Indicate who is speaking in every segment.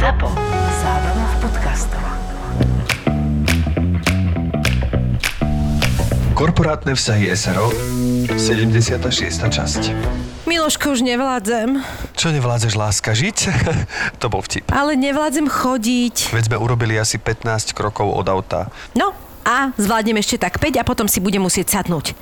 Speaker 1: ZAPO. Zábrná v podcastov.
Speaker 2: Korporátne vzťahy SRO 76. časť
Speaker 3: Miloško, už nevládzem.
Speaker 2: Čo nevládzeš láska žiť? to bol vtip.
Speaker 3: Ale nevládzem chodiť.
Speaker 2: Veď sme urobili asi 15 krokov od auta.
Speaker 3: No, a zvládnem ešte tak 5 a potom si budem musieť sadnúť.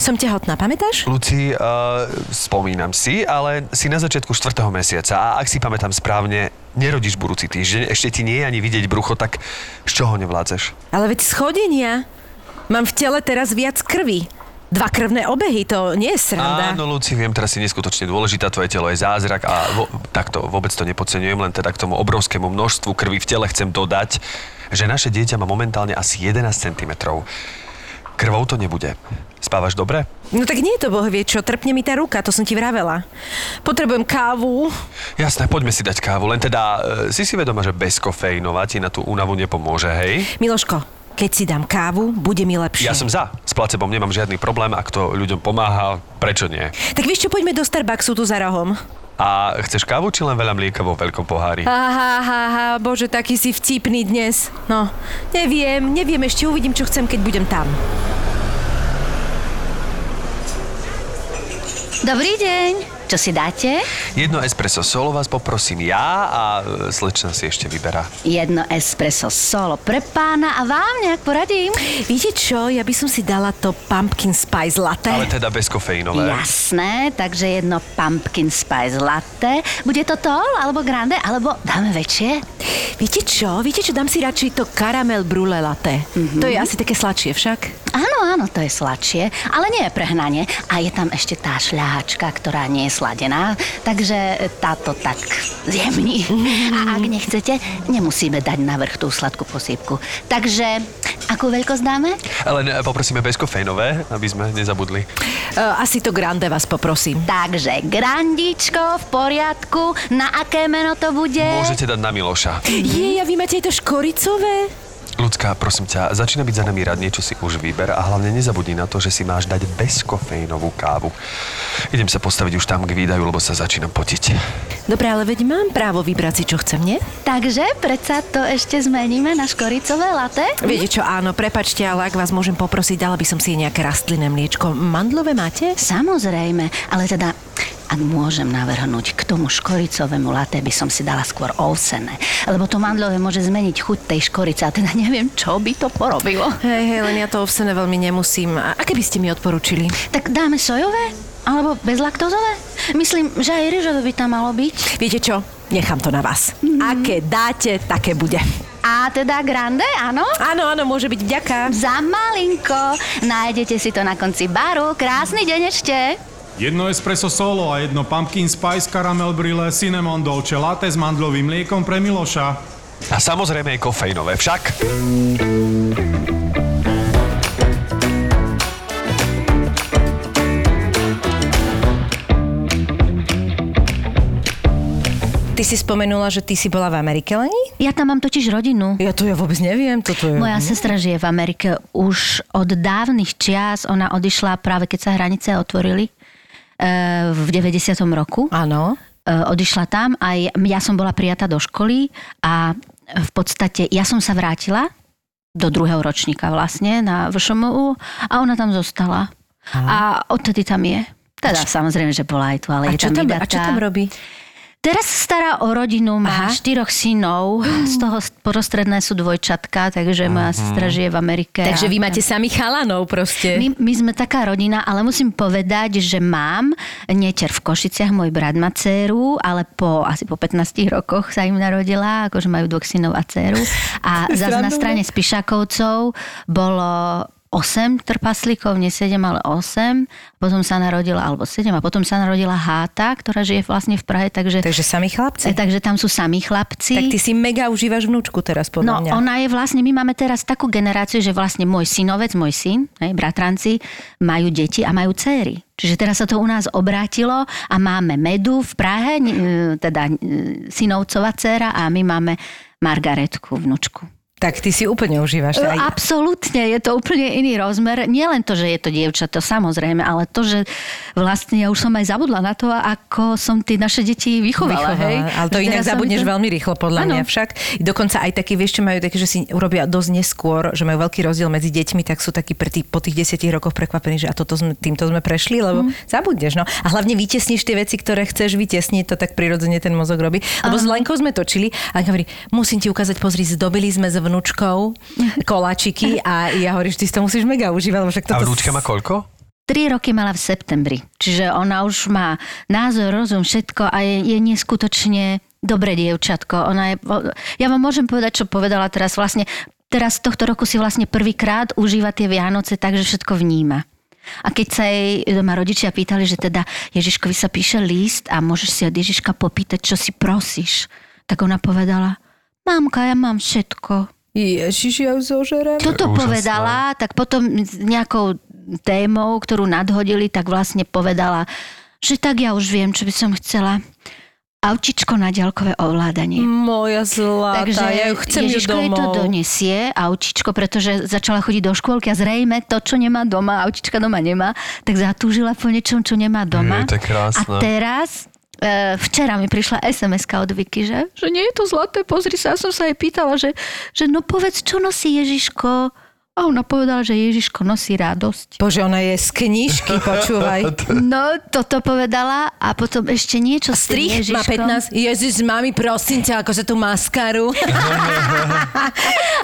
Speaker 3: Som tehotná, pamätáš?
Speaker 2: Luci, uh, spomínam si, ale si na začiatku 4. mesiaca a ak si pamätám správne, nerodíš budúci týždeň, ešte ti nie je ani vidieť brucho, tak z čoho nevládzeš?
Speaker 3: Ale veď schodenia. Mám v tele teraz viac krvi. Dva krvné obehy, to nie je sranda.
Speaker 2: Áno, Luci, viem, teraz si neskutočne dôležitá, tvoje telo je zázrak a vo, takto vôbec to nepodceňujem, len teda k tomu obrovskému množstvu krvi v tele chcem dodať, že naše dieťa má momentálne asi 11 cm. Krvou to nebude. Spávaš dobre?
Speaker 3: No tak nie je to boh vie čo, trpne mi tá ruka, to som ti vravela. Potrebujem kávu.
Speaker 2: Jasné, poďme si dať kávu, len teda e, si si vedoma, že bez kofeínová ti na tú únavu nepomôže, hej?
Speaker 3: Miloško, keď si dám kávu, bude mi lepšie.
Speaker 2: Ja som za. S placebom nemám žiadny problém, ak to ľuďom pomáha, prečo nie?
Speaker 3: Tak vieš čo, poďme do Starbucksu tu za rohom.
Speaker 2: A chceš kávu, či len veľa mlieka vo veľkom pohári?
Speaker 3: Aha, aha, aha, bože, taký si vtipný dnes. No, neviem, neviem, ešte uvidím, čo chcem, keď budem tam.
Speaker 4: Dobrý deň. Čo si dáte?
Speaker 2: Jedno espresso solo vás poprosím ja a e, slečna si ešte vyberá.
Speaker 4: Jedno espresso solo pre pána a vám nejak poradím.
Speaker 3: Viete čo, ja by som si dala to pumpkin spice latte.
Speaker 2: Ale teda bez kofeínové.
Speaker 4: Jasné, takže jedno pumpkin spice latte. Bude to tall, alebo grande, alebo dáme väčšie?
Speaker 3: Viete čo, viete čo, dám si radšej to karamel brule latte. Mm-hmm. To je asi také sladšie však.
Speaker 4: Áno, áno, to je sladšie, ale nie je prehnanie. A je tam ešte tá šľahačka, ktorá nie je sladená, takže táto tak zjemní. A ak nechcete, nemusíme dať na vrch tú sladkú posýpku. Takže, akú veľkosť dáme?
Speaker 2: Len e, poprosíme bez kofeínové, aby sme nezabudli.
Speaker 3: Uh, asi to grande vás poprosím.
Speaker 4: Takže, grandičko, v poriadku. Na aké meno to bude?
Speaker 2: Môžete dať na Miloša.
Speaker 3: Je, a vy máte aj to škoricové?
Speaker 2: Ľudská, prosím ťa, začína byť za nami rád, niečo si už vyber a hlavne nezabudni na to, že si máš dať bezkofeínovú kávu. Idem sa postaviť už tam k výdaju, lebo sa začínam potiť.
Speaker 3: Dobre, ale veď mám právo vybrať si, čo chcem, nie?
Speaker 4: Takže, predsa to ešte zmeníme na škoricové latte?
Speaker 3: Viete čo, áno, prepačte, ale ak vás môžem poprosiť, dala by som si nejaké rastlinné mliečko. Mandlové máte?
Speaker 4: Samozrejme, ale teda ak môžem navrhnúť k tomu škoricovému latte, by som si dala skôr ovsené. Lebo to mandlové môže zmeniť chuť tej škorice a teda neviem, čo by to porobilo.
Speaker 3: Hej, hej, len ja to ovsené veľmi nemusím. A aké by ste mi odporúčili?
Speaker 4: Tak dáme sojové? Alebo bezlaktozové? Myslím, že aj ryžové by tam malo byť.
Speaker 3: Viete čo? Nechám to na vás. Mm. Aké dáte, také bude.
Speaker 4: A teda grande, áno?
Speaker 3: Áno, áno, môže byť vďaka.
Speaker 4: Za malinko. Nájdete si to na konci baru. Krásny deň ešte.
Speaker 5: Jedno espresso solo a jedno pumpkin spice caramel brille cinnamon dolce latte s mandlovým mliekom pre Miloša.
Speaker 2: A samozrejme je kofeínové však.
Speaker 3: Ty si spomenula, že ty si bola v Amerike, Leni?
Speaker 4: Ja tam mám totiž rodinu.
Speaker 3: Ja to ja vôbec neviem. Toto je...
Speaker 4: Moja sestra žije v Amerike už od dávnych čias. Ona odišla práve keď sa hranice otvorili v 90. roku.
Speaker 3: Áno.
Speaker 4: E, odišla tam a ja som bola prijatá do školy a v podstate ja som sa vrátila do druhého ročníka vlastne na VŠMU a ona tam zostala. Aha. A odtedy tam je. Teda samozrejme, že bola aj tu, ale
Speaker 3: A
Speaker 4: je tam
Speaker 3: tam, a čo tam robí?
Speaker 4: Teraz sa stará o rodinu, má
Speaker 3: Aha.
Speaker 4: štyroch synov, z toho prostredné sú dvojčatka, takže moja sestra žije v Amerike.
Speaker 3: Takže
Speaker 4: a-
Speaker 3: vy máte samých chalanov proste.
Speaker 4: my, my sme taká rodina, ale musím povedať, že mám nečer v Košiciach, môj brat má dceru, ale po, asi po 15 rokoch sa im narodila, akože majú dvoch synov a dceru. A zase na strane Spišakovcov bolo 8 trpaslíkov, nie 7, ale 8. Potom sa narodila, alebo 7, a potom sa narodila Háta, ktorá žije vlastne v Prahe, takže,
Speaker 3: Takže sami chlapci.
Speaker 4: e, takže tam sú sami chlapci.
Speaker 3: Tak ty si mega užívaš vnúčku teraz podľa
Speaker 4: No,
Speaker 3: mňa.
Speaker 4: ona je vlastne, my máme teraz takú generáciu, že vlastne môj synovec, môj syn, hej, bratranci, majú deti a majú céry. Čiže teraz sa to u nás obrátilo a máme Medu v Prahe, e, teda e, synovcová dcéra a my máme Margaretku, vnúčku.
Speaker 3: Tak ty si úplne užívaš. Aj...
Speaker 4: Absolútne, je to úplne iný rozmer. Nie len to, že je to dievča, to samozrejme, ale to, že vlastne ja už som aj zabudla na to, ako som tie naše deti vychovala. Hej?
Speaker 3: Ale to
Speaker 4: Že
Speaker 3: inak zabudneš
Speaker 4: to-
Speaker 3: veľmi rýchlo, podľa
Speaker 4: Áno.
Speaker 3: mňa však. Dokonca aj takí, vieš, čo majú také, že si urobia dosť neskôr, že majú veľký rozdiel medzi deťmi, tak sú takí tých, po tých desiatich rokoch prekvapení, že a toto sme, týmto sme prešli, lebo
Speaker 4: Mhm.
Speaker 3: zabudneš. No. A hlavne vytesníš tie veci, ktoré chceš vytesniť, to tak prirodzene ten mozog robí. Lebo s Lenkou sme točili a hovorí, musím ti ukázať, pozri, zdobili sme s vnúčkou koláčiky a ja hovorím, že ty si to musíš mega užívať, však
Speaker 2: A
Speaker 3: toto...
Speaker 2: vnúčka má koľko?
Speaker 4: Tri roky mala v septembri, čiže ona už má názor, rozum, všetko a je, je neskutočne dobré dievčatko. Ona je, ja vám môžem povedať, čo povedala teraz vlastne. Teraz tohto roku si vlastne prvýkrát užíva tie Vianoce tak, že všetko vníma. A keď sa jej doma rodičia pýtali, že teda Ježiškovi sa píše list a môžeš si od Ježiška popýtať, čo si prosíš, tak ona povedala, mamka, ja mám všetko.
Speaker 3: Ježiš, ja ju zožerem.
Speaker 4: Toto
Speaker 2: Úžasné.
Speaker 4: povedala, tak potom s nejakou témou, ktorú nadhodili, tak vlastne povedala, že tak ja už viem, čo by som chcela. Autičko na ďalkové ovládanie.
Speaker 3: Moja zlatá,
Speaker 4: Takže
Speaker 3: ja ju chcem ju
Speaker 4: Ježiško jej to
Speaker 3: domov.
Speaker 4: donesie, autičko, pretože začala chodiť do škôlky a zrejme to, čo nemá doma, autička doma nemá, tak zatúžila po niečom, čo nemá doma.
Speaker 2: Je, to je krásne.
Speaker 4: A teraz, e, včera mi prišla sms od Vicky, že, že nie je to zlaté, pozri sa, ja som sa jej pýtala, že, že no povedz, čo nosí Ježiško. A ona povedala, že Ježiško nosí radosť.
Speaker 3: Bože, ona je z knižky, počúvaj.
Speaker 4: No, toto povedala a potom ešte niečo s tým
Speaker 3: Strich má
Speaker 4: Ježiškom.
Speaker 3: 15. Ježiš, mami, prosím ťa, ako sa tú maskaru.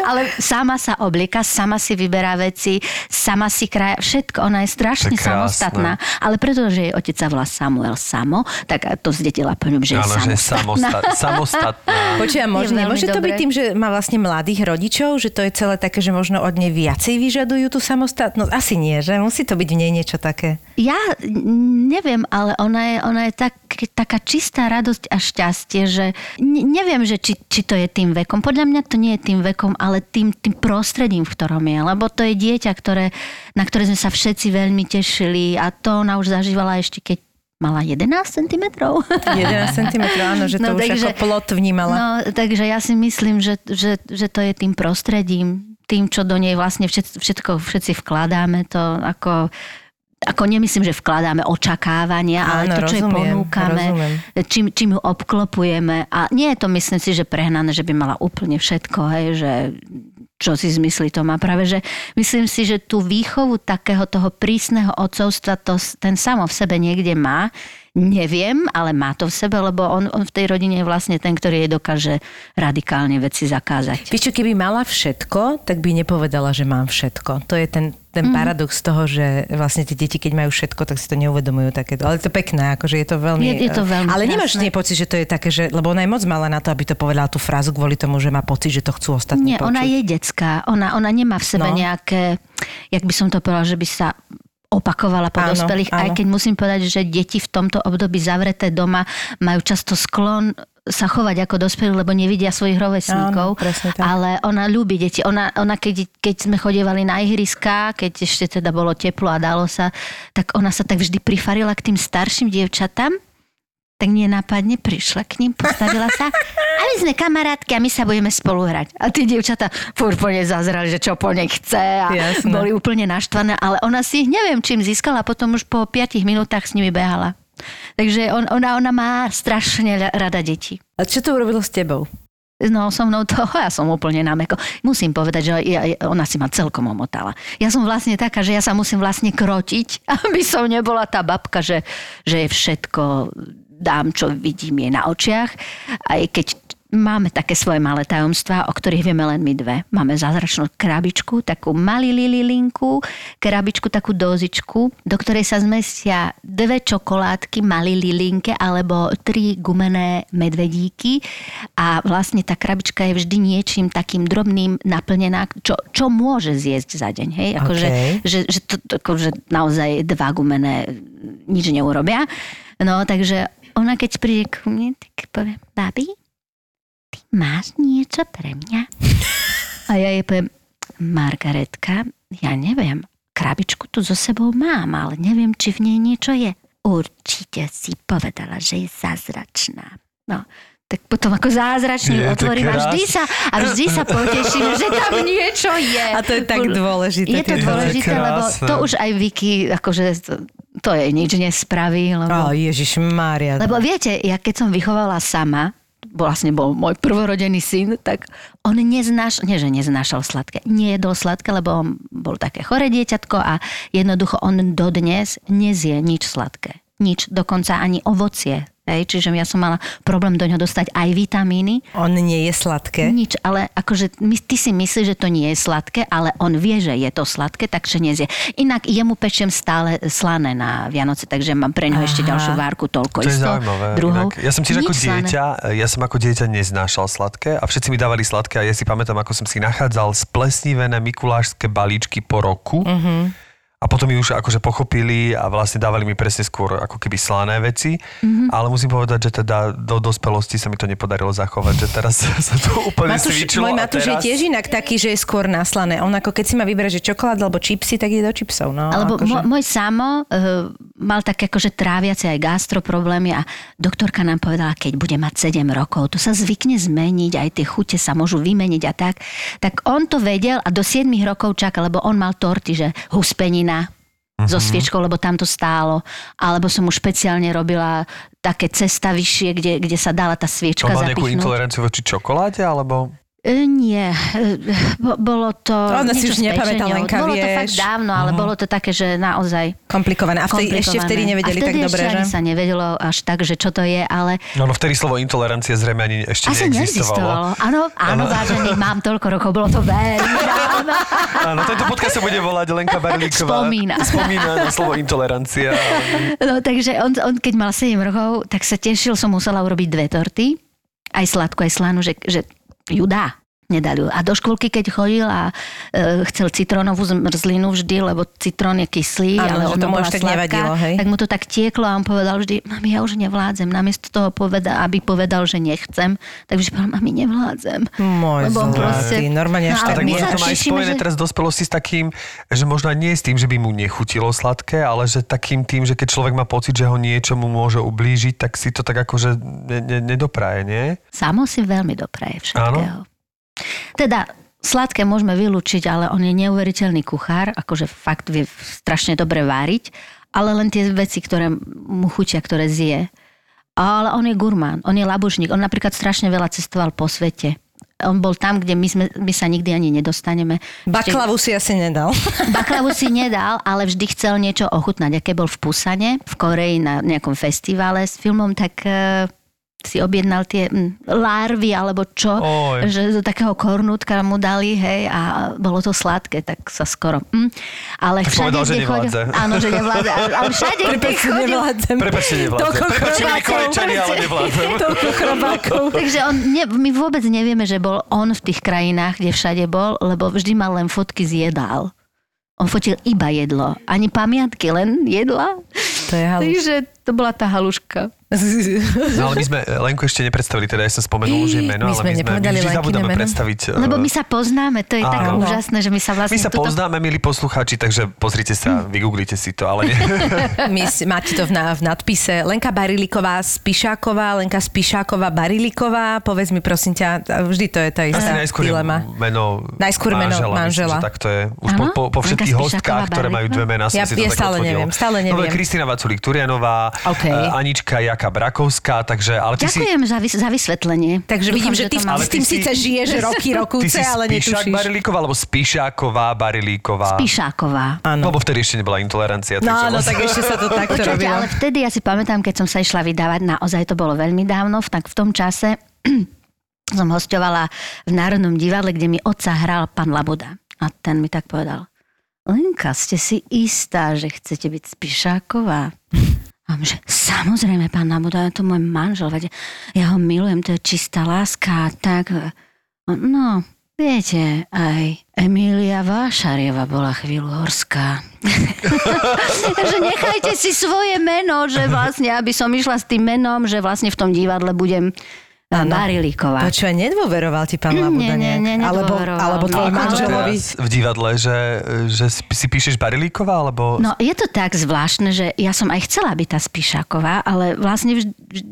Speaker 4: Ale sama sa oblieka, sama si vyberá veci, sama si kraja, všetko. Ona je strašne samostatná. Ale pretože jej otec sa volá Samuel Samo, tak to zdedila po ňom, že je
Speaker 2: Áno, že je
Speaker 4: samostatná.
Speaker 2: samostat, samostatná.
Speaker 3: Počujem, možno, môže to byť tým, že má vlastne mladých rodičov, že to je celé také, že možno od nej viacej vyžadujú tú samostatnosť? Asi nie, že? Musí to byť v nej niečo také.
Speaker 4: Ja neviem, ale ona je, ona je tak, taká čistá radosť a šťastie, že ne, neviem, že či, či to je tým vekom. Podľa mňa to nie je tým vekom, ale tým, tým prostredím, v ktorom je. Lebo to je dieťa, ktoré, na ktoré sme sa všetci veľmi tešili a to ona už zažívala ešte keď mala 11 cm.
Speaker 3: 11 cm, áno, že to
Speaker 4: No,
Speaker 3: už
Speaker 4: takže-
Speaker 3: ako plot vnímala.
Speaker 4: No, takže ja si myslím, že, že, že to je tým prostredím, tým, čo do nej vlastne všetko, všetci vkladáme, to ako ako nemyslím, že vkladáme očakávania, ale
Speaker 3: Áno,
Speaker 4: to, čo jej
Speaker 3: rozumiem,
Speaker 4: ponúkame,
Speaker 3: rozumiem.
Speaker 4: čím, čím ju obklopujeme. A nie je to, myslím si, že prehnané, že by mala úplne všetko, hej, že čo si zmyslí to má. Práve, že myslím si, že tú výchovu takého toho prísneho otcovstva to, ten samo v sebe niekde má. Neviem, ale má to v sebe, lebo on, on v tej rodine je vlastne ten, ktorý jej dokáže radikálne veci zakázať.
Speaker 3: Vieš čo, keby mala všetko, tak by nepovedala, že mám všetko. To je ten, ten
Speaker 4: Mhm.
Speaker 3: paradox toho, že vlastne tie deti, keď majú všetko, tak si to neuvedomujú takéto. Ale je to pekné, akože je to veľmi...
Speaker 4: Je- je to veľmi
Speaker 3: Ale nemáš nie pocit, že to je také, že... Lebo ona je moc malá na to, aby to povedala tú frázu kvôli tomu, že má pocit, že to chcú ostatní
Speaker 4: Nie,
Speaker 3: počuť.
Speaker 4: ona je detská. Ona, ona nemá v sebe
Speaker 3: no.
Speaker 4: nejaké, jak by som to povedala, že by sa opakovala po
Speaker 3: Áno,
Speaker 4: dospelých, aj keď musím povedať, že deti v tomto období zavreté doma majú často sklon sa chovať ako dospelí, lebo nevidia svojich rovesníkov.
Speaker 3: Áno.
Speaker 4: Ale ona ľúbi deti. Ona, ona keď, keď sme chodievali na ihriska, keď ešte teda bolo teplo a dalo sa, tak ona sa tak vždy prifarila k tým starším dievčatám tak nenápadne prišla k ním, postavila sa a my sme kamarátky a my sa budeme spolu hrať. A tie dievčatá furt po nej zazrali, že čo po nej chce a
Speaker 3: Jasné.
Speaker 4: boli úplne naštvané, ale ona si ich neviem čím získala, potom už po 5 minútach s nimi behala. Takže on, ona, ona má strašne ra- rada deti.
Speaker 3: A čo to urobilo s tebou?
Speaker 4: No so mnou to, ja som úplne námeko. Musím povedať, že ja, ona si ma celkom omotala. Ja som vlastne taká, že ja sa musím vlastne krotiť, aby som nebola tá babka, že, že je všetko dám, čo vidím je na očiach. Aj keď máme také svoje malé tajomstvá, o ktorých vieme len my dve. Máme zázračnú krabičku, takú malý lililinku, krabičku, takú dozičku, do ktorej sa zmestia dve čokoládky, malý lilinke, alebo tri gumené medvedíky. A vlastne tá krabička je vždy niečím takým drobným naplnená, čo, čo môže zjesť za deň. Hej? Akože,
Speaker 3: Okej.
Speaker 4: že, že, to, akože naozaj dva gumené nič neurobia. No, takže ona keď príde k mne, tak povie, babi, ty máš niečo pre mňa? A ja jej poviem, Margaretka, ja neviem, krabičku tu so sebou mám, ale neviem, či v nej niečo je. Určite si povedala, že je zázračná. No, tak potom ako zázračne
Speaker 2: Je
Speaker 4: otvorím a vždy sa, a vždy sa poteším, že tam niečo je.
Speaker 3: A to je tak dôležité,
Speaker 4: Je to dôležité, lebo to už aj Vicky, akože to, to jej nič nespraví, lebo...
Speaker 3: Ó, Ježiš Mária.
Speaker 4: Lebo viete, ja keď som vychovala sama, vlastne bol môj prvorodený syn, tak on neznáš, nie že neznášal sladké, nejedol sladké, lebo on bol také chore dieťatko a jednoducho on dodnes nezie nič sladké. Nič, dokonca ani ovocie. Hej, čiže ja som mala problém do ňoho dostať aj vitamíny,
Speaker 3: On nie je sladké.
Speaker 4: nič, ale akože ty si myslíš, že to nie je sladké, ale on vie, že je to sladké, takže nezie. Inak jemu pečiem stále slané na Vianoce, takže mám pre ňo ešte ďalšiu várku, toľko
Speaker 2: To je
Speaker 4: isto.
Speaker 2: zaujímavé.
Speaker 4: Druhou.
Speaker 2: Inak, ja som tiež ako
Speaker 4: slané.
Speaker 2: dieťa, ja som ako dieťa neznášal sladké a všetci mi dávali sladké a ja si pamätám, ako som si nachádzal splesnivené mikulášske balíčky po roku.
Speaker 4: Mhm.
Speaker 2: A potom mi už akože pochopili a vlastne dávali mi presne skôr ako keby slané veci.
Speaker 4: Mhm.
Speaker 2: Ale musím povedať, že teda do dospelosti sa mi to nepodarilo zachovať, že teraz sa to úplne
Speaker 3: Matúš,
Speaker 2: svičilo.
Speaker 3: môj Matúš
Speaker 2: teraz...
Speaker 3: je tiež inak taký, že je skôr naslané. On ako keď si má vybrať, že čokolád alebo čipsy, tak ide do čipsov. No,
Speaker 4: Alebo
Speaker 3: akože.
Speaker 4: môj samo uh, mal také akože tráviace aj gastroproblémy a doktorka nám povedala, keď bude mať 7 rokov, to sa zvykne zmeniť, aj tie chute sa môžu vymeniť a tak. Tak on to vedel a do 7 rokov čakal, lebo on mal torty, že huspenina,
Speaker 2: Mhm.
Speaker 4: so sviečkou, lebo tam to stálo. Alebo som mu špeciálne robila také cesta vyššie, kde, kde sa dala tá sviečka
Speaker 2: On mal nejakú
Speaker 4: zapichnúť.
Speaker 2: intoleranciu voči čokoláde, alebo...
Speaker 4: E, Nie, e, bo- bolo to...
Speaker 3: Ona si už nepamätá. Lenka,
Speaker 4: Bolo to
Speaker 3: vieš.
Speaker 4: fakt dávno, ale bolo to také, že naozaj
Speaker 3: Komplikované. A vtedy, ešte vtedy nevedeli
Speaker 4: a vtedy
Speaker 3: tak dobre, že?
Speaker 4: ani sa nevedelo až tak, že čo to je, ale
Speaker 2: No, no vtedy slovo intolerancia zrejme ani ešte
Speaker 4: asi neexistovalo. Áno, áno, vážený, mám toľko rokov, bolo to veľmi dávno.
Speaker 2: Áno, tento podcast sa bude volať Lenka Berlíková.
Speaker 4: Spomína.
Speaker 2: Spomína na slovo intolerancia.
Speaker 4: No takže on, on keď mal 7 rokov, tak sa tešil, som musela urobiť dve torty, aj sladkú, aj slanú, že, že ju dá. Nedali. A do školky, keď chodil a e, chcel citrónovú zmrzlinu vždy, lebo citrón je kyslý,
Speaker 3: Áno,
Speaker 4: ale ona bola
Speaker 3: až tak
Speaker 4: sladká,
Speaker 3: nevadilo, hej?
Speaker 4: tak mu to tak tieklo a on povedal vždy, mami, ja už nevládzem. Namiesto toho, poveda, aby povedal, že nechcem, tak vždy povedal, mami, nevládzem.
Speaker 3: Môj
Speaker 4: Lebo
Speaker 3: zlatý, normálne až
Speaker 4: No,
Speaker 2: A
Speaker 3: tak
Speaker 2: možno to má aj spojené
Speaker 4: že-
Speaker 2: teraz dospelosti s takým, že možno nie s tým, že by mu nechutilo sladké, ale že takým tým, že keď človek má pocit, že ho niečo mu môže ublížiť, tak si to tak akože ne, ne, nedopraje, nie?
Speaker 4: Samo si veľmi dopraje všetkého. Teda sladké môžeme vylúčiť, ale on je neuveriteľný kuchár, akože fakt vie strašne dobre váriť, ale len tie veci, ktoré mu chutia, ktoré zje. Ale on je gurmán, on je labušník, on napríklad strašne veľa cestoval po svete. On bol tam, kde my, sme, my sa nikdy ani nedostaneme.
Speaker 3: Baklavu si asi nedal.
Speaker 4: Baklavu si nedal, ale vždy chcel niečo ochutnať. Keď bol v Pusane, v Koreji na nejakom festivale s filmom, tak eh, si objednal tie mm, larvy alebo čo,
Speaker 2: Oj.
Speaker 4: že do takého kornútka mu dali, hej, a bolo to sladké, tak sa skoro... Mm. Ale
Speaker 2: Tak
Speaker 4: všade,
Speaker 2: povedal, že
Speaker 4: kde chodil-
Speaker 2: nevládze.
Speaker 4: Áno, že nevládze. Ale všade, kde chodil...
Speaker 2: Prepačte, nevládzem.
Speaker 3: Toľko chrobákov. Toľko.
Speaker 4: Takže on, ne, my vôbec nevieme, že bol on v tých krajinách, kde všade bol, lebo vždy mal len fotky z jedál. On fotil iba jedlo. Ani pamiatky, len jedla.
Speaker 3: To je halus.
Speaker 4: Takže to bola tá haluška.
Speaker 2: No ale my sme Lenku ešte nepredstavili, teda ja som spomenul, že meno,
Speaker 3: My
Speaker 2: ale
Speaker 3: sme
Speaker 2: my sme
Speaker 3: nepovedali
Speaker 2: my vždy
Speaker 3: Lenkine
Speaker 2: zabudáme predstaviť. eh,
Speaker 4: Lebo my sa poznáme, to je tak
Speaker 2: Áno.
Speaker 4: úžasné, že my sa vlastne...
Speaker 2: my sa
Speaker 4: tuto-
Speaker 2: poznáme, milí poslucháči, takže pozrite sa, vygooglite si to, ale nie.
Speaker 3: My, si- máte to v, na, v nadpise Lenka Bariliková Spišáková, Lenka Spišáková Bariliková. Povedz mi prosím ťa, vždy to je tá
Speaker 2: Asi
Speaker 3: istá
Speaker 2: najskôr je
Speaker 3: dilema.
Speaker 2: meno
Speaker 3: Najskôr meno
Speaker 2: manžela.
Speaker 3: manžela.
Speaker 2: Myslím, že tak to je. Už
Speaker 4: Áno?
Speaker 2: po, po, po všetkých hostkách, ktoré majú dve mená, som
Speaker 3: Ja-
Speaker 2: si to
Speaker 3: ja
Speaker 2: tak
Speaker 3: stále neviem, stále
Speaker 2: No,
Speaker 3: neviem.
Speaker 2: Kristina Vaculík-Turianová,
Speaker 3: OK.
Speaker 2: eh, Anička Jaka Brakovská, takže, ale ty si...
Speaker 4: Ďakujem za, vys- za vysvetlenie.
Speaker 3: Takže
Speaker 4: Dúfam,
Speaker 3: vidím, že ty
Speaker 4: mám-
Speaker 3: s tým
Speaker 2: ty si-
Speaker 3: síce žiješ roky,
Speaker 2: Ty
Speaker 3: rokúce,
Speaker 2: si
Speaker 3: ale netušíš.
Speaker 2: Barilíková, alebo Spíšáková Barilíková.
Speaker 4: Píšáková.
Speaker 3: Áno.
Speaker 2: Lebo vtedy ešte nebola intolerancia.
Speaker 3: No
Speaker 2: vlastne-
Speaker 3: tak ešte sa to takto robilo.
Speaker 4: ale vtedy ja si pamätám, keď som sa išla vydávať, naozaj to bolo veľmi dávno, v- tak v tom čase som hostovala v Národnom divadle, kde mi otca hral pán Laboda. A ten mi tak povedal, Lenka, ste si istá, že chcete byť Spišáková? A on, že samozrejme, pán Laboda, to môj manžel, veď ja ho milujem, to je čistá láska tak. No, viete, aj Emília Vášarieva bola chvíľu horská. že nechajte si svoje meno, že vlastne, aby som išla s tým menom, že vlastne v tom divadle budem
Speaker 3: Áno.
Speaker 4: Barilíková.
Speaker 3: Počúvaj, nedôveroval ti pán Labuda
Speaker 4: Nie, nie, nie,
Speaker 3: alebo, alebo
Speaker 4: No,
Speaker 3: tvoj
Speaker 2: to
Speaker 3: manželovi?
Speaker 2: v divadle, že, že si, píšeš Barilíková, alebo...
Speaker 4: No je to tak zvláštne, že ja som aj chcela byť tá Spišáková, ale vlastne vž- vž-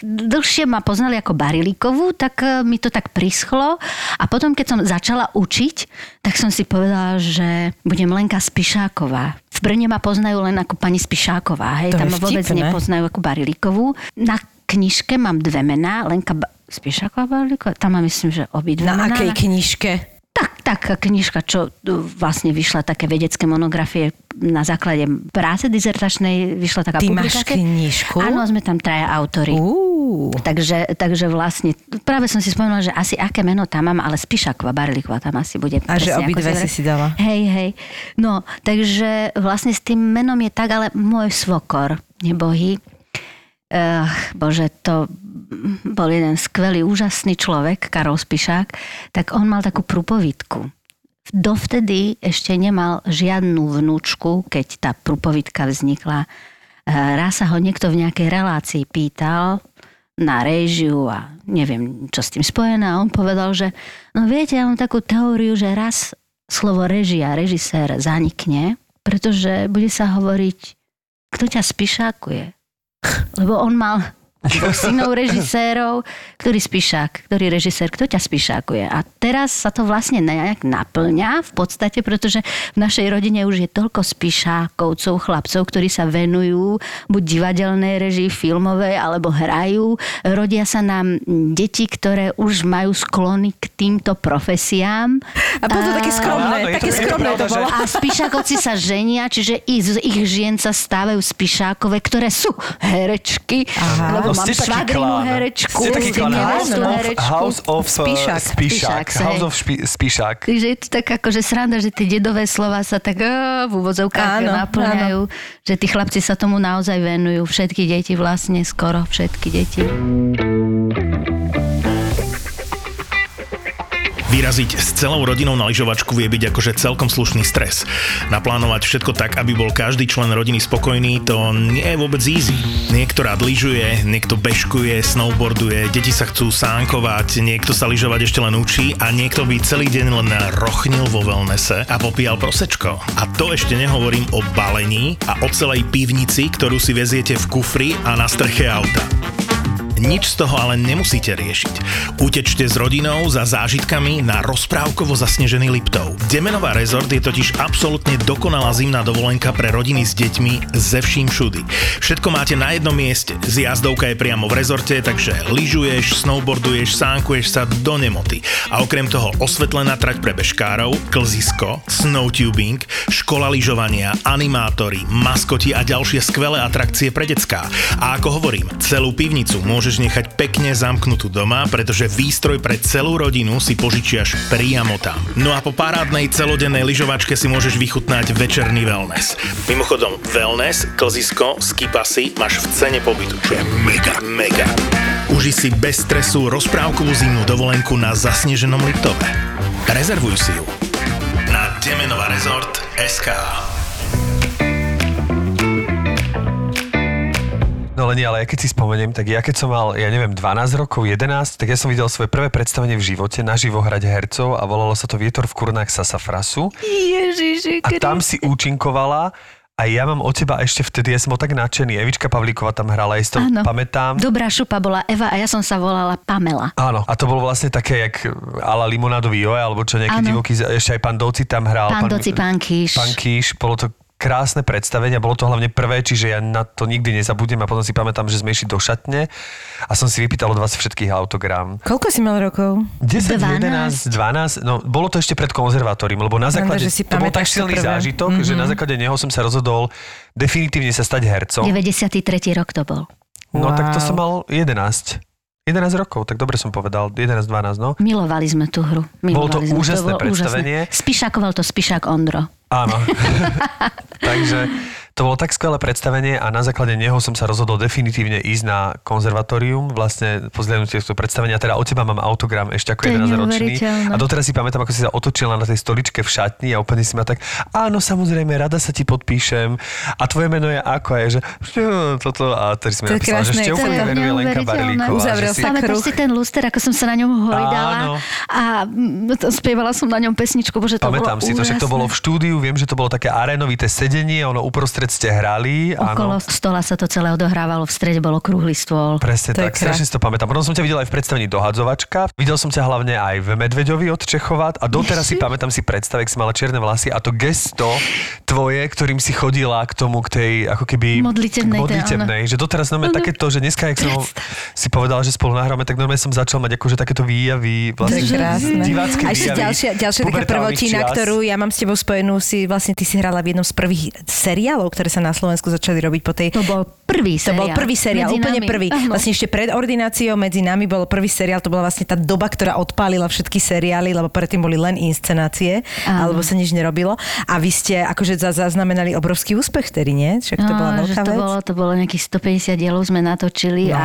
Speaker 4: dlhšie ma poznali ako Barilíkovú, tak e, mi to tak prischlo a potom, keď som začala učiť, tak som si povedala, že budem Lenka Spišáková. V Brne ma poznajú len ako pani Spišáková, hej,
Speaker 3: To
Speaker 4: tam ma vôbec nepoznajú ako Barilíkovú. Na knižke mám dve mená, Lenka ba- Spišáková Barilíková, tam mám myslím, že obidve
Speaker 3: Na
Speaker 4: mená.
Speaker 3: akej knižke?
Speaker 4: Tak, taká knižka, čo uh, vlastne vyšla také vedecké monografie na základe práce dizertačnej, vyšla taká
Speaker 3: Ty máš knižku?
Speaker 4: Áno, sme tam traja autory. Takže, takže vlastne, práve som si spomenula, že asi aké meno tam mám, ale Spišáková, Barlíková tam asi bude.
Speaker 3: A že obidve si si dala.
Speaker 4: Hej, hej. No, takže vlastne s tým menom je tak, ale môj svokor, nebohý, uh, bože, to bol jeden skvelý, úžasný človek, Karol Spišák, tak on mal takú prúpovidku. Dovtedy ešte nemal žiadnu vnúčku, keď tá prúpovidka vznikla. Eh, Raz sa ho niekto v nejakej relácii pýtal na réžiu a neviem, čo s tým spojené. A on povedal, že no viete, ja mám takú teóriu, že raz slovo režia, režisér zanikne, pretože bude sa hovoriť, kto ťa spišákuje. Lebo on mal dvoch synov režisérov, ktorý spíšák, ktorý režisér, kto ťa spíšákuje. A teraz sa to vlastne nejak naplňa v podstate, pretože v našej rodine už je toľko spíšákovcov, chlapcov, ktorí sa venujú buď divadelnej režii, filmovej, alebo hrajú. Rodia sa nám deti, ktoré už majú sklony k týmto profesiám.
Speaker 3: A bolo to také skromné,
Speaker 2: Áno, je to-
Speaker 3: také
Speaker 2: to
Speaker 3: skromné to
Speaker 2: pravda, že-
Speaker 3: bolo.
Speaker 4: A spíšakovci sa ženia, čiže i z ich žien sa stávajú spíšákové, ktoré sú herečky.
Speaker 3: Aha.
Speaker 4: Lebo
Speaker 2: No,
Speaker 4: mám švagrinu herečku,
Speaker 2: Ste taký klán.
Speaker 3: Áno, no.
Speaker 2: House of
Speaker 3: Spíšak.
Speaker 2: uh, Spíšak.
Speaker 4: Spíšak,
Speaker 2: House of špi, Spíšak.
Speaker 4: Takže je to tak akože sranda, že tie dedové slova sa tak á, v úvodzovkách
Speaker 3: Áno,
Speaker 4: naplňajú, že tí chlapci sa tomu naozaj venujú. Všetky deti vlastne, skoro všetky deti.
Speaker 6: Vyraziť s celou rodinou na lyžovačku vie byť akože celkom slušný stres. Naplánovať všetko tak, aby bol každý člen rodiny spokojný, to nie je vôbec easy. Niekto rád lyžuje, niekto bežkuje, snowboarduje, deti sa chcú sánkovať, niekto sa lyžovať ešte len učí a niekto by celý deň len rochnil vo wellnesse a popíjal prosečko. A to ešte nehovorím o balení a o celej pivnici, ktorú si veziete v kufri a na streche auta. Nič z toho ale nemusíte riešiť. Utečte s rodinou za zážitkami na rozprávkovo zasnežený Liptov. Demenová rezort je totiž absolútne dokonalá zimná dovolenka pre rodiny s deťmi ze vším všudy. Všetko máte na jednom mieste. Zjazdovka je priamo v rezorte, takže lyžuješ, snowboarduješ, sánkuješ sa do nemoty. A okrem toho osvetlená trať pre bežkárov, klzisko, snowtubing, škola lyžovania, animátory, maskoti a ďalšie skvelé atrakcie pre decká. A ako hovorím, celú pivnicu môžeš nechať pekne zamknutú doma, pretože výstroj pre celú rodinu si požičiaš priamo tam. No a po parádnej celodennej lyžovačke si môžeš vychutnať večerný wellness. Mimochodom, wellness, klzisko, skipasy máš v cene pobytu, čo je mega, mega. Uži si bez stresu rozprávkovú zimnú dovolenku na zasneženom Liptove. Rezervuj si ju na rezort SK.
Speaker 2: No ale ja keď si spomeniem, tak ja keď som mal, ja neviem, 12 rokov, 11, tak ja som videl svoje prvé predstavenie v živote, naživo hrať hercov a volalo sa to Vietor v kurnách Sasafrasu.
Speaker 4: Ježiši
Speaker 2: A tam si účinkovala a ja mám od teba ešte vtedy, ja som bol tak nadšený. Evička Pavlíková tam hrala, ja si to
Speaker 4: Áno.
Speaker 2: pamätám.
Speaker 4: Dobrá šupa bola Eva a ja som sa volala Pamela.
Speaker 2: Áno, a to bolo vlastne také, jak ala limonádový joe, alebo čo nejaký
Speaker 4: Áno.
Speaker 2: divoký, ešte aj pán Doci tam hral.
Speaker 4: Pán Doci, pán Kíš.
Speaker 2: Pán Kíš, bolo to krásne predstavenie, bolo to hlavne prvé, čiže ja na to nikdy nezabudnem a potom si pamätám, že sme išli do šatne a som si vypýtal od vás všetkých autogram.
Speaker 3: Koľko si mal rokov?
Speaker 2: 10,
Speaker 4: 12.
Speaker 2: 11, 12, no bolo to ešte pred konzervatórium, lebo na základe,
Speaker 3: že si
Speaker 2: to bol tak silný
Speaker 3: prvé.
Speaker 2: zážitok, že na základe neho som sa rozhodol definitívne sa stať hercom.
Speaker 4: 93. rok to bol.
Speaker 2: No tak to
Speaker 3: Wow.
Speaker 2: som mal 11. 11 rokov, tak dobre som povedal, 11-12, no.
Speaker 4: Milovali sme tú hru.
Speaker 2: Bolo to
Speaker 4: Milovali sme.
Speaker 2: úžasné
Speaker 4: bolo
Speaker 2: predstavenie.
Speaker 4: Úžasné. Spišakoval to Spišák Ondro.
Speaker 2: Áno. Takže to bolo tak skvelé predstavenie a na základe neho som sa rozhodol definitívne ísť na konzervatórium, vlastne pozliadnutie to predstavenia. Teda od teba mám autogram ešte ako
Speaker 4: To je
Speaker 2: 11 ročný. A doteraz si pamätám, ako si sa otočila na tej stoličke v šatni a úplne si ma tak, áno, samozrejme, rada sa ti podpíšem. A tvoje meno je ako? A je, že "Hm, toto a teraz
Speaker 3: je
Speaker 2: napísala, že ešte úplne
Speaker 3: je
Speaker 2: venuje Lenka. Barilíková.
Speaker 3: Uzavrel
Speaker 2: že si-
Speaker 4: ten luster, ako som sa na ňom holidala
Speaker 2: Áno.
Speaker 4: a mm, spievala som na ňom pesničku, bože to
Speaker 2: Pamätám si to, však to bolo v štúdiu, viem, že to bolo také arénovité sedenie, ono uprostred keď ste hrali,
Speaker 4: Okolo
Speaker 2: áno.
Speaker 4: stola sa to celé odohrávalo, v strede bolo krúhly stôl.
Speaker 2: Presne
Speaker 3: To
Speaker 2: tak, strašne si to pamätám. Potom som ťa videl aj v predstavení Dohadzovačka. Videl som ťa hlavne aj v Medveďovi od Čechova a doteraz si pamätám si predstavek, si mala čierne vlasy a to gesto tvoje, ktorým si chodila k tomu, k tej ako keby...
Speaker 4: Modlitebnej,
Speaker 2: modlitebnej že doteraz no, také to, že dneska, jak som si povedal, že spolu nahráme, tak normálne som začal mať akože takéto výjavy,
Speaker 3: To
Speaker 2: vlastne
Speaker 3: krásne.
Speaker 2: divácké
Speaker 3: A ešte ďalšia, ďalšia taká prvotina,
Speaker 2: čias.
Speaker 3: ktorú ja mám s tebou spojenú, si vlastne ty si hrala v jednom z prvých seriálov, ktoré sa na Slovensku začali robiť po tej...
Speaker 4: To bol prvý
Speaker 3: To
Speaker 4: seriál.
Speaker 3: bol prvý seriál,
Speaker 4: Medzi
Speaker 3: úplne
Speaker 4: nami.
Speaker 3: prvý.
Speaker 4: Áno.
Speaker 3: Vlastne ešte pred ordináciou medzi nami bol prvý seriál, to bola vlastne tá doba, ktorá odpálila všetky seriály, lebo predtým boli len inscenácie,
Speaker 4: Áno.
Speaker 3: alebo sa nič nerobilo. A vy ste akože za- zaznamenali obrovský úspech vtedy, nie? Však to bola
Speaker 4: No, že
Speaker 3: veľká
Speaker 4: to
Speaker 3: vec.
Speaker 4: bolo, to bolo nejakých 150 dielov sme natočili
Speaker 3: No.
Speaker 4: a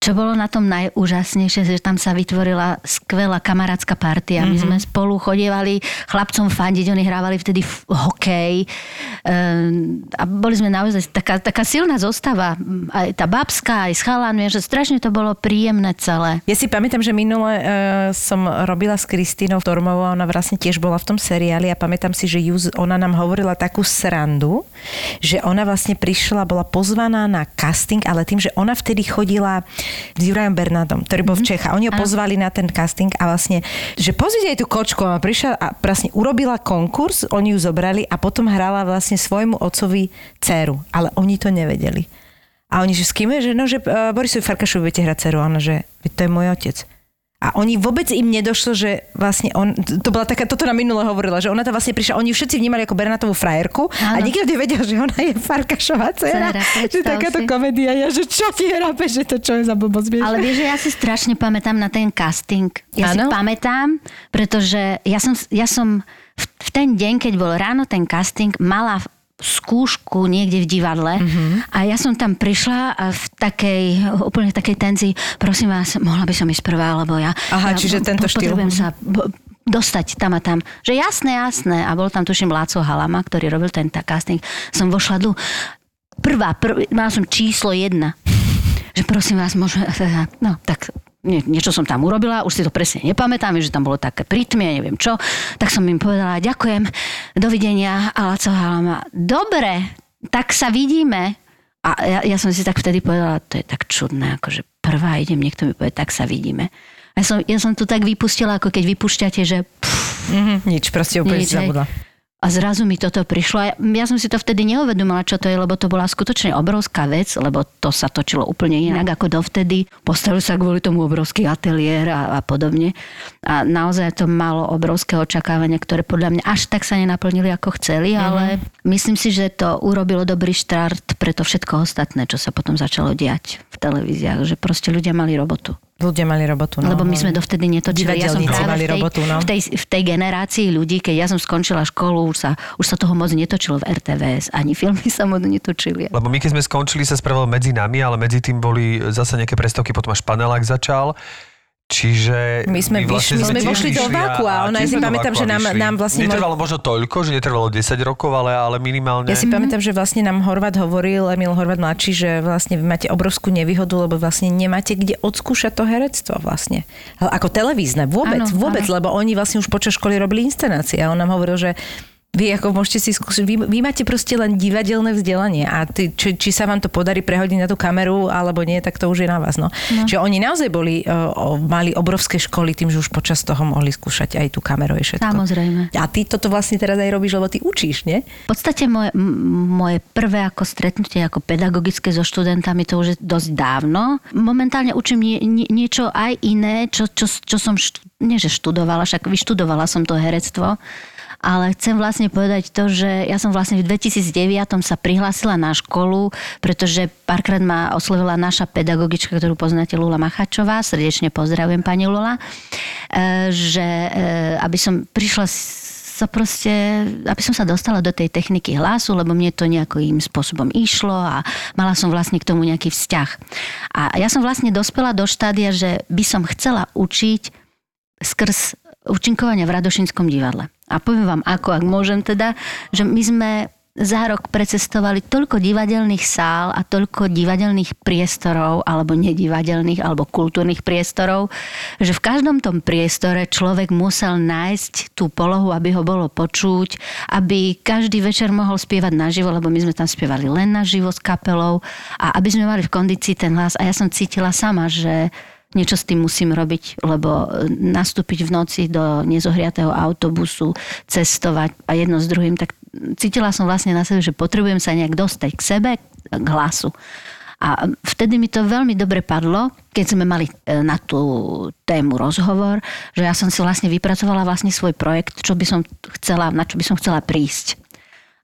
Speaker 4: čo bolo na tom najúžasnejšie, že tam sa vytvorila skvelá kamarátska partia. My
Speaker 3: Mhm.
Speaker 4: sme spolu chodievali chlapcom fandiť, oni hrávali vtedy hokej Ehm, a boli sme naozaj taká, taká silná zostava. Aj tá babská, aj s chalanmi, že strašne to bolo príjemné celé.
Speaker 3: Ja si pamätám, že minule uh, som robila s Kristínou Tormovou ona vlastne tiež bola v tom seriáli a pamätám si, že Juz, ona nám hovorila takú srandu, že ona vlastne prišla, bola pozvaná na casting, ale tým, že ona vtedy chodila s Jurajom Bernardom, ktorý bol v Čechách. Oni ho pozvali na ten casting a vlastne, že pozrite aj tú kočku. Ona prišla a vlastne urobila konkurs, oni ju zobrali a potom hrala vlastne svojmu otcovi dceru. Ale oni to nevedeli. A oni, že s kým je? Že, no, že uh, Borisovi Farkašovi budete hrať dceru. A ona, že "Veď to je môj otec. A oni vôbec im nedošlo, že vlastne on, to bola taká, toto na minule hovorila, že ona tam vlastne prišla, oni všetci vnímali ako Bernatovú frajerku a
Speaker 4: Áno.
Speaker 3: nikto nevedel, že ona je Farkašová dcera. Že takáto
Speaker 4: si.
Speaker 3: komédia, ja, že čo ti hrabe, že to čo je za blbosť?
Speaker 4: Ale vieš, že ja si strašne pamätám na ten casting. Ja
Speaker 3: Áno?
Speaker 4: si pamätám, pretože ja som, ja som v, v ten deň, keď bol ráno ten casting, mala skúšku niekde v divadle
Speaker 3: Mhm.
Speaker 4: a ja som tam prišla a v takej, úplne v takej tenzii, prosím vás, mohla by som ísť prvá, lebo ja...
Speaker 3: Aha,
Speaker 4: ja
Speaker 3: čiže tento štýl.
Speaker 4: Sa b- dostať tam a tam. Že jasné, jasné. A bol tam tuším Láco Halama, ktorý robil ten casting. Som vošla dlu. Prvá, prv, mala som číslo jedna. Že prosím vás, môžeme... No, tak nie, niečo som tam urobila, už si to presne nepamätám, že tam bolo také pritmie, neviem čo. Tak som im povedala, ďakujem, dovidenia. A Láco Halama, dobre, tak sa vidíme. A ja, ja som si tak vtedy povedala, to je tak čudné, akože prvá idem, niekto mi povie, tak sa vidíme. A ja som, ja som tu tak vypustila, ako keď vypúšťate, že pff,
Speaker 3: Mhm, nič, proste úplne
Speaker 4: Nič,
Speaker 3: si
Speaker 4: hej. A zrazu mi toto prišlo. A ja som si to vtedy neuvedomila, čo to je, lebo to bola skutočne obrovská vec, lebo to sa točilo úplne inak ako dovtedy. Postavil sa kvôli tomu obrovský ateliér a, a podobne. A naozaj to malo obrovské očakávania, ktoré podľa mňa až tak sa nenaplnili, ako chceli, ale myslím si, že to urobilo dobrý štart pre to všetko ostatné, čo sa potom začalo diať v televíziách, že proste ľudia mali robotu.
Speaker 3: Ľudia mali robotu. No,
Speaker 4: Lebo my sme dovtedy netočili. Ja som práve
Speaker 3: mali
Speaker 4: v tej,
Speaker 3: robotu, no.
Speaker 4: v, tej, v tej generácii ľudí, keď ja som skončila školu, už sa, už sa toho moc netočilo v RTVS, ani filmy sa moc netočili.
Speaker 2: Lebo my keď sme skončili, sa spravilo medzi nami, ale medzi tým boli zase nejaké prestavky, potom až panelák začal. Čiže...
Speaker 3: My sme
Speaker 2: vy
Speaker 3: vyšli-
Speaker 2: sme
Speaker 3: vošli do vákua,
Speaker 2: a
Speaker 3: ono, ja si pamätám, že nám- nám vlastne môj-
Speaker 2: Netrvalo možno toľko, že netrvalo 10 rokov, ale, ale minimálne...
Speaker 3: Ja si pamätám, že vlastne nám Horvat hovoril, Emil Horvat mladší, že vlastne vy máte obrovskú nevýhodu, lebo vlastne nemáte kde odskúšať to herectvo vlastne. Ako televízne, vôbec,
Speaker 4: Áno,
Speaker 3: vôbec,
Speaker 4: áno.
Speaker 3: lebo oni vlastne už počas školy robili inscenácie a on nám hovoril, že vy ako môžete si skúsiť, vy, vy máte proste len divadelné vzdelanie a ty, či, či sa vám to podarí prehodiť na tú kameru alebo nie, tak to už je na vás. No. No. Čiže oni naozaj boli, uh, mali obrovské školy tým, že už počas toho mohli skúšať aj tú kameru aj všetko.
Speaker 4: Samozrejme.
Speaker 3: A ty toto vlastne teraz aj robíš, lebo ty učíš, nie?
Speaker 4: V podstate moje, moje prvé ako stretnutie ako pedagogické so študentami, to už je dosť dávno. Momentálne učím nie, nie, niečo aj iné, čo, čo, čo som, štu, nie že študovala, však vyštudovala som to herectvo, ale chcem vlastne povedať to, že ja som vlastne v 2009 sa prihlásila na školu, pretože párkrát ma oslovila naša pedagogička, ktorú poznáte, Lula Machačová, srdečne pozdravujem pani Lula, e, že e, aby som prišla sa proste, aby som sa dostala do tej techniky hlasu, lebo mne to nejakým spôsobom išlo a mala som vlastne k tomu nejaký vzťah. A ja som vlastne dospela do štádia, že by som chcela učiť skrz účinkovania v Radošinskom divadle. A poviem vám ako, ak môžem teda, že my sme za rok precestovali toľko divadelných sál a toľko divadelných priestorov, alebo nedivadelných, alebo kultúrnych priestorov, že v každom tom priestore človek musel nájsť tú polohu, aby ho bolo počuť, aby každý večer mohol spievať naživo, lebo my sme tam spievali len naživo s kapelou a aby sme mali v kondícii ten hlas. A ja som cítila sama, že niečo s tým musím robiť, lebo e, nastúpiť v noci do nezohriatého autobusu, cestovať a jedno s druhým, tak cítila som vlastne na sebe, že potrebujem sa nejak dostať k sebe, k hlasu. A vtedy mi to veľmi dobre padlo, keď sme mali e, na tú tému rozhovor, že ja som si vlastne vypracovala vlastne svoj projekt, čo by som chcela, na čo by som chcela prísť.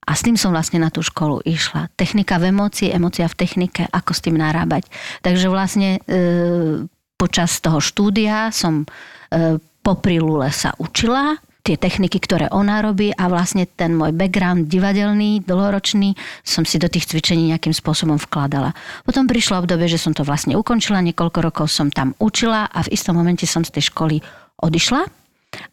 Speaker 4: A s tým som vlastne na tú školu išla. Technika v emócii, emócia v technike, ako s tým narábať. Takže vlastne e, počas toho štúdia som e, popri Lule sa učila tie techniky, ktoré ona robí a vlastne ten môj background divadelný, dlhoročný, som si do tých cvičení nejakým spôsobom vkladala. Potom prišlo obdobie, že som to vlastne ukončila, niekoľko rokov som tam učila a v istom momente som z tej školy odišla,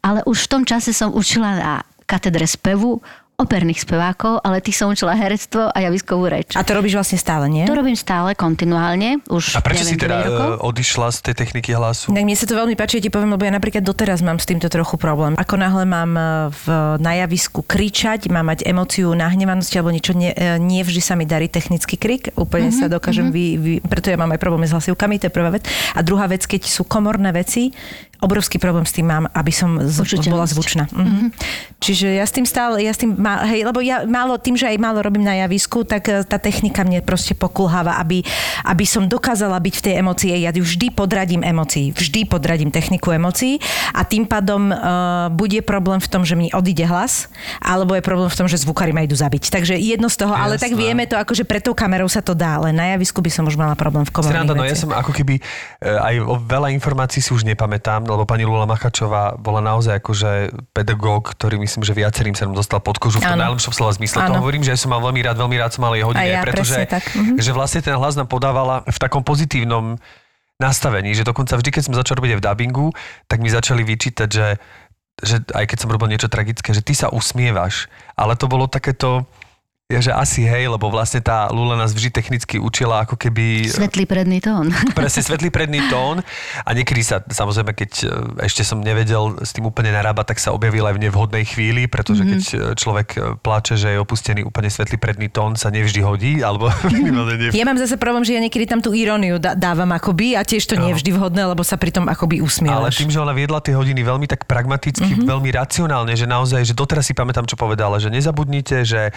Speaker 4: ale už v tom čase som učila na katedre spevu operných spevákov, ale tých som učila herectvo a javiskovú reč.
Speaker 3: A to robíš vlastne stále, nie?
Speaker 4: To robím stále, kontinuálne. Už
Speaker 2: A prečo
Speaker 4: neviem,
Speaker 2: si teda
Speaker 4: 9 rokov.
Speaker 2: e, odišla z tej techniky hlasu?
Speaker 3: Tak mne sa to veľmi páči, ja ti poviem, lebo ja napríklad doteraz mám s týmto trochu problém. Ako náhle mám e, v, na javisku kričať, mám mať emóciu nahnevanosti alebo niečo, nie, e, nie vždy sa mi darí technický krik, úplne mm-hmm, sa dokážem vy, vy, preto ja mám aj problém s hlasivkami, to je prvá vec. A druhá vec, keď sú komorné veci, obrovský problém s tým mám, aby som z, bola zvučná. Mm-hmm. Čiže ja s tým stále, ja s tým, má, hej, lebo ja málo, tým, že aj málo robím na javisku, tak e, tá technika mne proste pokulháva, aby, aby som dokázala byť v tej emócii. Ja ju vždy podradím emócií, vždy podradím techniku emócií a tým pádom uh, bude problém v tom, že mi odíde hlas, alebo je problém v tom, že zvukári ma idú zabiť. Takže jedno z toho, ale tak
Speaker 2: Jasné.
Speaker 3: vieme to, akože pred tou kamerou sa to dá, ale na javisku by som už mala problém v
Speaker 2: Sranda, no ja som ako keby e, aj o veľa informácií si už nepamätám, lebo pani Lula Machačová bola naozaj akože pedagóg, ktorý myslím, že viacerým sa nám dostal pod kožu v tom najlepšom slova zmysle. To hovorím, že ja som mal veľmi rád, veľmi rád som mal jej hodiny,
Speaker 3: A ja,
Speaker 2: aj pretože
Speaker 3: tak. Mhm.
Speaker 2: že vlastne ten hlas nám podávala v takom pozitívnom nastavení, že dokonca vždy, keď som začal robiť aj v dubbingu, tak mi začali vyčítať, že že aj keď som robil niečo tragické, že ty sa usmievaš. Ale to bolo takéto, ja, že asi hej, lebo vlastne tá Lula nás vždy technicky učila ako keby...
Speaker 4: Svetlý predný tón.
Speaker 2: presne svetlý predný tón a niekedy sa, samozrejme, keď e, ešte som nevedel s tým úplne narábať, tak sa objavil aj v nevhodnej chvíli, pretože keď e, človek e, pláče, že je opustený úplne svetlý predný tón, sa nevždy hodí, alebo.
Speaker 3: Ja mám zase problém, že ja niekedy tam tú iróniu dá- dávam akoby a tiež to nie je vždy vhodné, lebo sa pri tom akoby
Speaker 2: Ale
Speaker 3: usmievaš.
Speaker 2: tým, že ona viedla tie hodiny veľmi tak pragmaticky, mm-hmm. veľmi racionálne, že naozaj, že doteraz si pamätám, čo povedala, že nezabudnite, že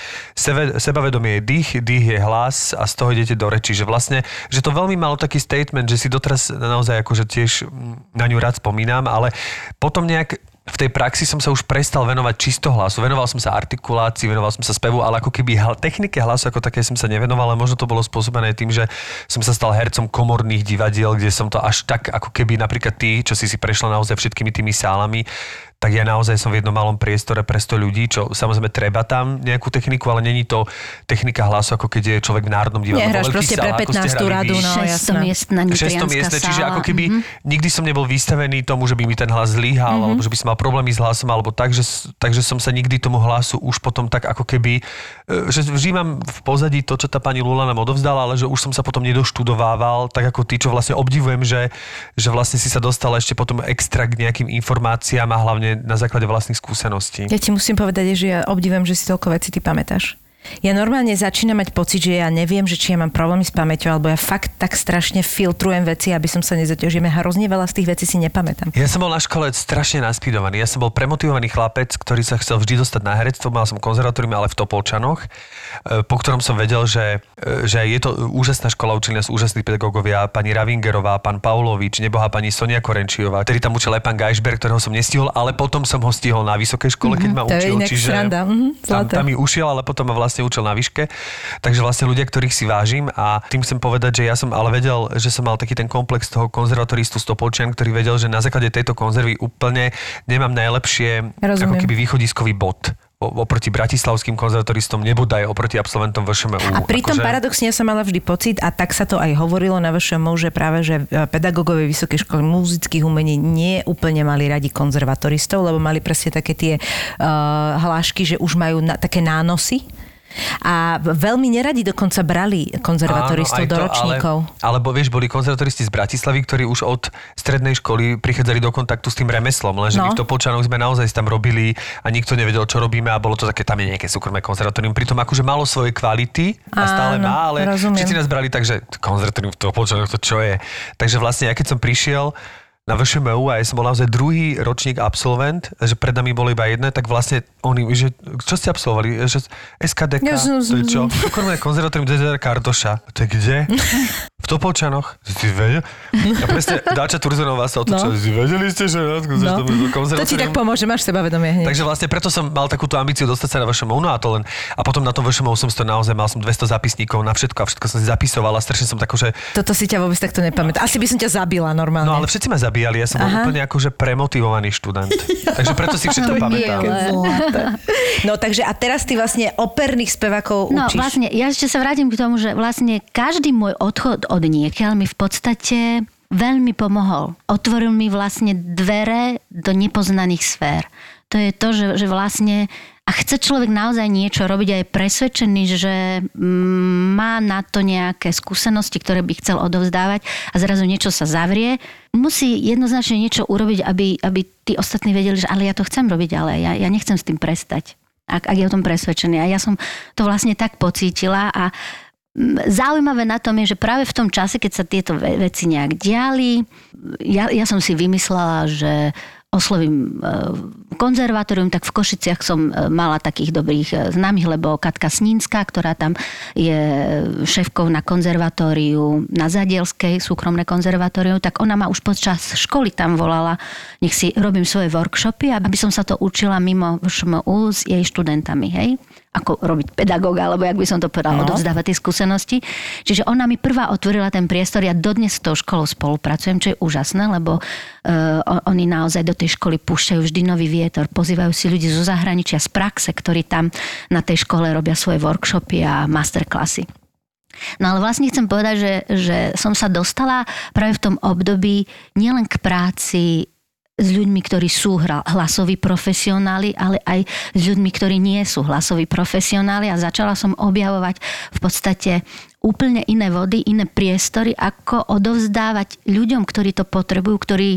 Speaker 2: sebe, sebavedomie je dých, dých je hlas a z toho idete do reči. Že vlastne, že to veľmi malo taký statement, že si doteraz naozaj akože tiež na ňu rád spomínam, ale potom nejak v tej praxi som sa už prestal venovať čisto hlasu. Venoval som sa artikulácii, venoval som sa spevu, ale ako keby hl- technike hlasu ako také som sa nevenoval, ale možno to bolo spôsobené tým, že som sa stal hercom komorných divadiel, kde som to až tak ako keby napríklad ty, čo si si prešla naozaj všetkými tými sálami, tak ja naozaj som v jednom malom priestore pre 100 ľudí, čo samozrejme treba tam nejakú techniku, ale není to technika hlasu, ako keď je človek v národnom divadle.
Speaker 3: Nehráš proste pre
Speaker 2: sálach, ako ste
Speaker 3: 15
Speaker 2: hrali
Speaker 3: radu, no jasné.
Speaker 4: 600 miestna
Speaker 2: miestne, čiže ako keby
Speaker 4: Mhm.
Speaker 2: nikdy som nebol vystavený tomu, že by mi ten hlas zlyhal, alebo že by som mal problémy s hlasom, alebo tak, že, takže som sa nikdy tomu hlasu už potom tak ako keby, e, že vždy mám v pozadí to, čo tá pani Lula nám odovzdala, ale že už som sa potom nedoštudovával, tak ako ty, čo vlastne obdivujem, že, že vlastne si sa dostal ešte potom extra k nejakým informáciám a hlavne na základe vlastných skúseností.
Speaker 3: Ja ti musím povedať, že ja obdivujem, že si toľko vecí ty pamätáš. Ja normálne začínam mať pocit, že ja neviem, že či ja mám problémy s pamäťou, alebo ja fakt tak strašne filtrujem veci, aby som sa nezaťažil. Ja hrozne veľa z tých vecí si nepamätám.
Speaker 2: Ja som bol na škole strašne naspídovaný. Ja som bol premotivovaný chlapec, ktorý sa chcel vždy dostať na herectvo. Mal som konzervatórium, ale v Topolčanoch, e, po ktorom som vedel, že, e, že je to úžasná škola, učili nás úžasní pedagógovia, pani Ravingerová, pán Paulovič, nebohá pani Sonia Korenčiová, ktorý tam učil aj pán Geisberg, ktorého som nestihol, ale potom som ho stihol na vysokej škole, keď ma učil.
Speaker 3: sranda, mhm,
Speaker 2: tam, tam mi ušiel, ale potom ma vlastne učil na výške. Takže vlastne ľudia, ktorých si vážim a tým chcem povedať, že ja som ale vedel, že som mal taký ten komplex toho konzervatoristu Stopolčian, ktorý vedel, že na základe tejto konzervy úplne nemám najlepšie
Speaker 3: Rozumiem.
Speaker 2: ako keby východiskový bod. Oproti bratislavským konzervatoristom, nebodaj oproti absolventom VŠMU.
Speaker 3: A pritom
Speaker 2: Akože-
Speaker 3: paradoxne ja som mala vždy pocit, a tak sa to aj hovorilo na vašom že práve, že e, pedagógovia Vysokej školy muzických umení nie úplne mali radi konzervatoristov, lebo mali presne také tie uh, hlášky, že už majú na, také nánosy A veľmi neradi dokonca brali konzervatoristov
Speaker 2: Áno, aj
Speaker 3: do
Speaker 2: to,
Speaker 3: ročníkov.
Speaker 2: Ale, alebo vieš, boli konzervatoristi z Bratislavy, ktorí už od strednej školy prichádzali do kontaktu s tým remeslom, lenže
Speaker 3: No.
Speaker 2: my v Topolčanoch sme naozaj tam robili a nikto nevedel, čo robíme a bolo to také, tam je nejaké súkromné konzervatórium. Pritom akože malo svoje kvality a stále
Speaker 3: Áno,
Speaker 2: má, ale
Speaker 3: rozumiem.
Speaker 2: všetci nás brali tak, že konzervatórium v Topolčanoch to čo je. Takže vlastne ja keď som prišiel na VŠMU a ja som bol naozaj druhý ročník absolvent, že pred nami bolo iba jedné, tak vlastne oni, že čo ste absolvovali? Že SKDK,
Speaker 3: Ja som-
Speaker 2: to je čo? Súkromné konzervatórium DZR Kardoša. To je kde? V Topolčanoch. Si vedel? A presne Dáča Turzonová sa otočila.
Speaker 3: No.
Speaker 2: Vedeli ste, že no,
Speaker 3: No.
Speaker 2: to
Speaker 3: ti tak pomôže, máš sebavedomie hneď.
Speaker 2: Takže vlastne preto som mal takúto ambíciu dostať sa na VŠMU, no a to len, a potom na tom VŠMU som to naozaj, mal som 200 zápisníkov na všetko a všetko som si zapisoval a strašne som tako, že
Speaker 3: Toto si ťa vôbec takto nepamätá. Asi by som ťa zabila normálne.
Speaker 2: No ale všetci ma zabíjali, ja som bol úplne akože premotivovaný študent. Takže preto si všetko pamätám.
Speaker 3: No takže a teraz ty vlastne operných spevákov
Speaker 4: No
Speaker 3: učíš.
Speaker 4: vlastne, ja ešte sa vrátim k tomu, že vlastne každý môj odchod od niekiaľ mi v podstate veľmi pomohol. Otvoril mi vlastne dvere do nepoznaných sfér. To je to, že, že vlastne a chce človek naozaj niečo robiť a je presvedčený, že mm, má na to nejaké skúsenosti, ktoré by chcel odovzdávať a zrazu niečo sa zavrie, musí jednoznačne niečo urobiť, aby, aby tí ostatní vedeli, že ale ja to chcem robiť, ale ja, ja nechcem s tým prestať ak, ak je o tom presvedčený. A ja som to vlastne tak pocítila a mm, Zaujímavé na tom je, že práve v tom čase, keď sa tieto ve- veci nejak diali, ja, ja som si vymyslela, že oslovím e, konzervatórium, tak v Košiciach som e, mala takých dobrých e, známych, lebo Katka Snínska, ktorá tam je šéfkou na konzervatóriu, na Zadielskej súkromné konzervatórium, tak ona ma už počas školy tam volala, nech si robím svoje workshopy, aby som sa to učila mimo VŠMU s jej študentami, hej? Ako robiť pedagóga, alebo jak by som to povedala, no. odovzdávať tie skúsenosti. Čiže ona mi prvá otvorila ten priestor, ja dodnes s tou školou spolupracujem, čo je úžasné, lebo uh, oni naozaj do tej školy púšťajú vždy nový vietor, pozývajú si ľudí zo zahraničia, z praxe, ktorí tam na tej škole robia svoje workshopy a masterklasy. No ale vlastne chcem povedať, že, že som sa dostala práve v tom období nielen k práci s ľuďmi, ktorí sú hlasoví profesionáli, ale aj s ľuďmi, ktorí nie sú hlasoví profesionáli. A začala som objavovať v podstate úplne iné vody, iné priestory, ako odovzdávať ľuďom, ktorí to potrebujú, ktorí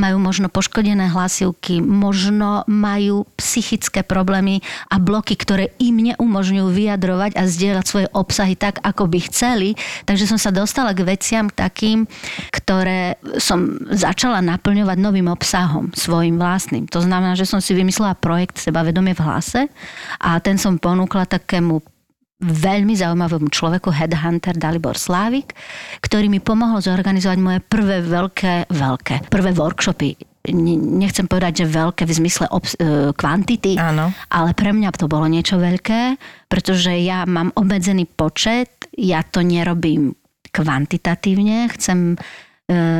Speaker 4: majú možno poškodené hlasivky, možno majú psychické problémy a bloky, ktoré im neumožňujú vyjadrovať a zdieľať svoje obsahy tak, ako by chceli. Takže som sa dostala k veciam takým, ktoré som začala naplňovať novým obsahom, svojim vlastným. To znamená, že som si vymyslela projekt Sebavedomie v hlase a ten som ponúkla takému veľmi zaujímavému človeku, headhunter Dalibor Slávik, ktorý mi pomohol zorganizovať moje prvé veľké, veľké, prvé workshopy. Nechcem povedať, že veľké v zmysle obs- e, kvantity,
Speaker 3: Áno.
Speaker 4: ale pre mňa to bolo niečo veľké, pretože ja mám obmedzený počet, ja to nerobím kvantitatívne, chcem e,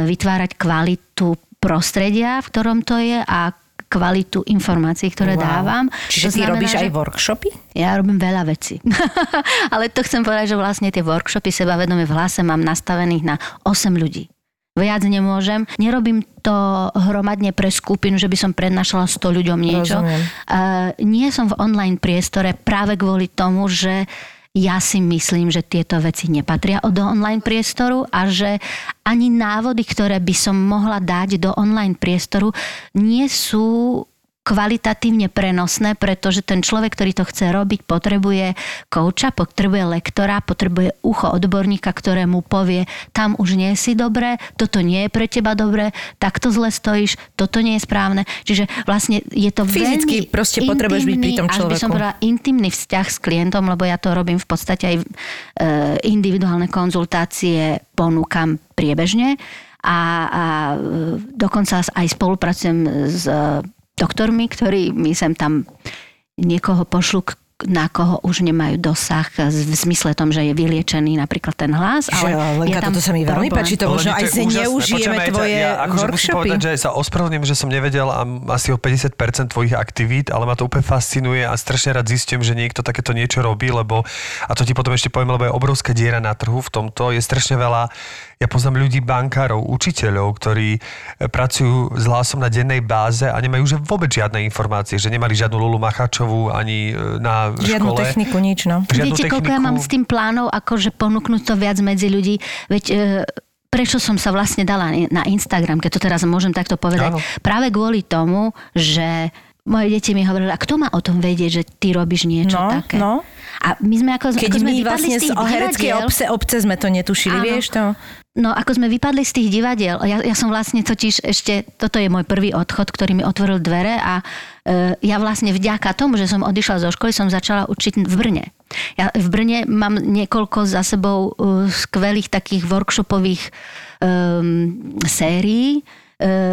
Speaker 4: vytvárať kvalitu prostredia, v ktorom to je a kvalitu informácií, ktoré
Speaker 3: Wow.
Speaker 4: dávam.
Speaker 3: Čiže
Speaker 4: To
Speaker 3: ty
Speaker 4: znamená,
Speaker 3: robíš
Speaker 4: že-
Speaker 3: aj workshopy?
Speaker 4: ja robím veľa vecí. Ale to chcem povedať, že vlastne tie workshopy sebavedomie v hlase mám nastavených na 8 ľudí. Viac nemôžem. Nerobím to hromadne pre skupinu, že by som prednášala 100 ľuďom niečo.
Speaker 3: Rozumiem.
Speaker 4: Uh, nie som v online priestore práve kvôli tomu, že ja si myslím, že tieto veci nepatria do online priestoru a že ani návody, ktoré by som mohla dať do online priestoru, nie sú kvalitatívne prenosné, pretože ten človek, ktorý to chce robiť, potrebuje kouča, potrebuje lektora, potrebuje ucho odborníka, ktoré mu povie, tam už nie si dobré, toto nie je pre teba dobré, takto zle stojíš, toto nie je správne. Čiže vlastne je to
Speaker 3: Fyzicky
Speaker 4: veľmi
Speaker 3: proste potrebuješ byť pri tom
Speaker 4: až by som
Speaker 3: človeku.
Speaker 4: povedala, intimný vzťah s klientom, lebo ja to robím v podstate aj e, individuálne konzultácie ponúkam priebežne a, a e, dokonca aj spolupracujem s doktormi, ktorí mi sem tam niekoho pošlu, na koho už nemajú dosah v zmysle tom, že je vyliečený napríklad ten hlas.
Speaker 3: Že,
Speaker 4: Ale je
Speaker 3: Lenka,
Speaker 4: tam
Speaker 3: toto sa mi veľmi
Speaker 4: problém.
Speaker 3: páči, to možno aj
Speaker 2: je aj ťa-
Speaker 3: tvoje
Speaker 2: ja akože musím
Speaker 3: workshopy.
Speaker 2: povedať, že sa ospravedlňujem, že som nevedel a asi o 50% tvojich aktivít, ale ma to úplne fascinuje a strašne rád zistím, že niekto takéto niečo robí, lebo, a to ti potom ešte poviem, lebo je obrovská diera na trhu v tomto, je strašne veľa, ja poznám ľudí, bankárov, učiteľov, ktorí e, pracujú s hlasom na dennej báze a nemajú že vôbec žiadne informácie, že nemali žiadnu Lulu Macháčovú ani e, na
Speaker 3: Žiadnu
Speaker 2: škole.
Speaker 3: techniku, nič, no.
Speaker 2: Žiadnu
Speaker 4: Viete, koľko ja
Speaker 2: techniku.
Speaker 4: mám s tým plánov, akože ponúknuť to viac medzi ľudí. Veď e, prečo som sa vlastne dala na Instagram, keď to teraz môžem takto povedať?
Speaker 2: Áno.
Speaker 4: Práve kvôli tomu, že moje deti mi hovorili, a kto má o tom vedieť, že ty robíš niečo
Speaker 3: No,
Speaker 4: také?
Speaker 3: no.
Speaker 4: A my sme ako,
Speaker 3: Keď
Speaker 4: ako sme
Speaker 3: my vlastne
Speaker 4: z
Speaker 3: z hereckej obce, obce sme to netušili,
Speaker 4: Áno.
Speaker 3: vieš to?
Speaker 4: No, ako sme vypadli z tých divadiel, ja, ja som vlastne totiž ešte, toto je môj prvý odchod, ktorý mi otvoril dvere a e, ja vlastne vďaka tomu, že som odišla zo školy, som začala učiť v Brne. Ja v Brne mám niekoľko za sebou e, skvelých takých workshopových um, sérií, e,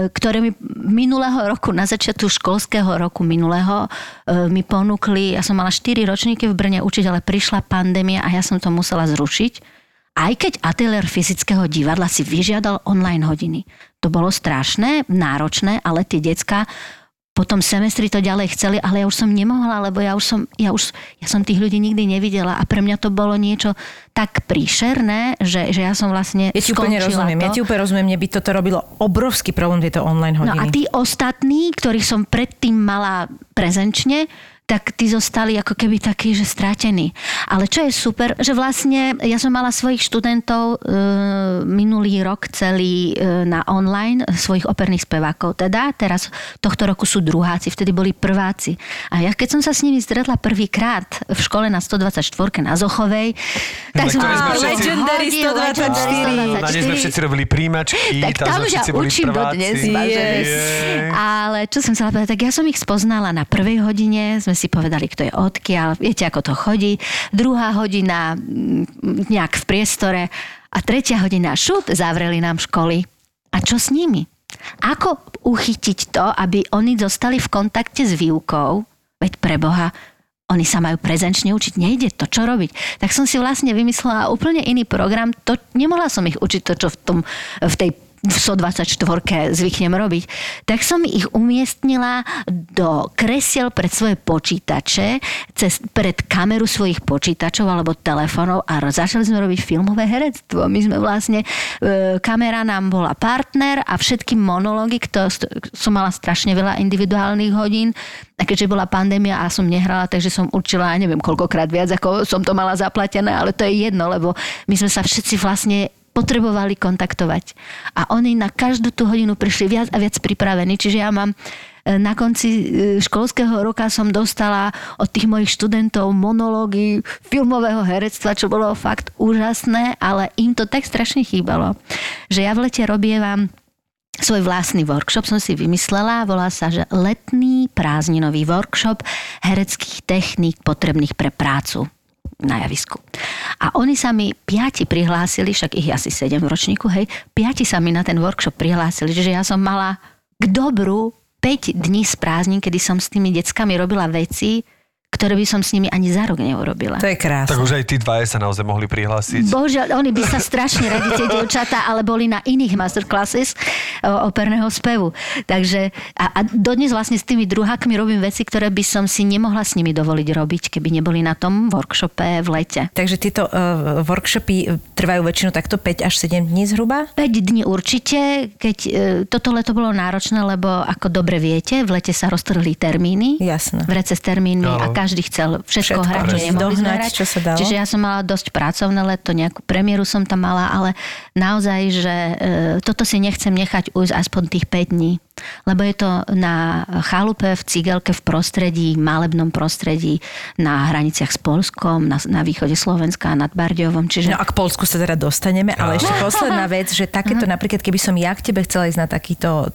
Speaker 4: ktoré mi minulého roku, na začiatku školského roku minulého, e, mi ponúkli, ja som mala 4 ročníky v Brne učiť, ale prišla pandémia a ja som to musela zrušiť. Aj keď ateliér fyzického divadla si vyžiadal online hodiny. To bolo strašné, náročné, ale tie decka po tom semestri to ďalej chceli, ale ja už som nemohla, lebo ja už som, ja už, ja som tých ľudí nikdy nevidela a pre mňa to bolo niečo tak príšerné, že, že ja som vlastne
Speaker 3: Ja ti úplne rozumiem.
Speaker 4: to.
Speaker 3: Ja ti úplne rozumiem, mne by toto robilo obrovský problém, tieto online
Speaker 4: No
Speaker 3: hodiny.
Speaker 4: a tí ostatní, ktorých som predtým mala prezenčne, tak tí zostali ako keby takí, že strátení. Ale čo je super, že vlastne ja som mala svojich študentov e, minulý rok celý e, na online, svojich operných spevákov. Teda teraz tohto roku sú druháci, vtedy boli prváci. A ja keď som sa s nimi stretla prvýkrát v škole na 124 na Zochovej, tak
Speaker 2: sme všetci-
Speaker 3: Legendary
Speaker 4: hodil,
Speaker 3: 124.
Speaker 2: Na nej sme všetci robili príjmačky,
Speaker 4: tak tam už ja učím dodnes.
Speaker 2: Jej.
Speaker 4: Ale čo som chcela povedať, tak ja som ich spoznala na prvej hodine, sme si povedali, kto je odkiaľ, viete, ako to chodí. Druhá hodina mm, nejak v priestore a tretia hodina šup, zavreli nám školy. A čo s nimi? Ako uchytiť to, aby oni zostali v kontakte s výukou? Veď pre Boha, oni sa majú prezenčne učiť, nejde to, čo robiť. Tak som si vlastne vymyslela úplne iný program, to, nemohla som ich učiť to, čo v, tom, v tej v 124 zvyknem robiť, tak som ich umiestnila do kresiel pred svoje počítače, cez, pred kameru svojich počítačov alebo telefónov a začali sme robiť filmové herectvo. My sme vlastne, e, kamera nám bola partner a všetky monológy, kto, som mala strašne veľa individuálnych hodín, a keďže bola pandémia a som nehrala, takže som určila, neviem koľkokrát viac, ako som to mala zaplatené, ale to je jedno, lebo my sme sa všetci vlastne potrebovali kontaktovať. A oni na každú tú hodinu prišli viac a viac pripravení. Čiže ja mám e, na konci e, školského roka som dostala od tých mojich študentov monológy filmového herectva, čo bolo fakt úžasné, ale im to tak strašne chýbalo, že ja v lete robievam svoj vlastný workshop som si vymyslela, volá sa, že letný prázdninový workshop hereckých techník potrebných pre prácu na javisku. A oni sa mi piati prihlásili, však ich asi sedem v ročníku, hej, piati sa mi na ten workshop prihlásili, že ja som mala k dobru 5 dní z prázdnin, kedy som s tými deckami robila veci, ktoré by som s nimi ani za rok neurobila.
Speaker 3: To je krásne.
Speaker 2: Tak už aj tí dvaja sa naozaj mohli prihlásiť.
Speaker 4: Bože, oni by sa strašne radi, tie dievčatá, ale boli na iných masterclasses o, operného spevu. Takže a, a dodnes vlastne s tými druhákmi robím veci, ktoré by som si nemohla s nimi dovoliť robiť, keby neboli na tom workshope v lete.
Speaker 3: Takže tieto uh, workshopy trvajú väčšinou takto 5 až 7 dní zhruba?
Speaker 4: 5 dní určite, keď e, toto leto bolo náročné, lebo ako dobre viete, v lete sa roztrhli termíny.
Speaker 3: Jasné.
Speaker 4: V rece s termínmi
Speaker 2: Áno.
Speaker 4: a každý chcel všetko,
Speaker 3: Všetko,
Speaker 4: hrať, čo nemohli
Speaker 3: Dohnať,
Speaker 4: hrať.
Speaker 3: čo sa dalo.
Speaker 4: Čiže ja som mala dosť pracovné leto, nejakú premiéru som tam mala, ale naozaj, že e, toto si nechcem nechať ujsť aspoň tých 5 dní. Lebo je to na chalupe, v cigelke, v prostredí, malebnom prostredí, na hraniciach s Polskom, na, na východe Slovenska, nad Bardiovom. Čiže
Speaker 3: No a k Polsku sa teda dostaneme, ale ešte posledná vec, že takéto napríklad, keby som ja k tebe chcela ísť na takýto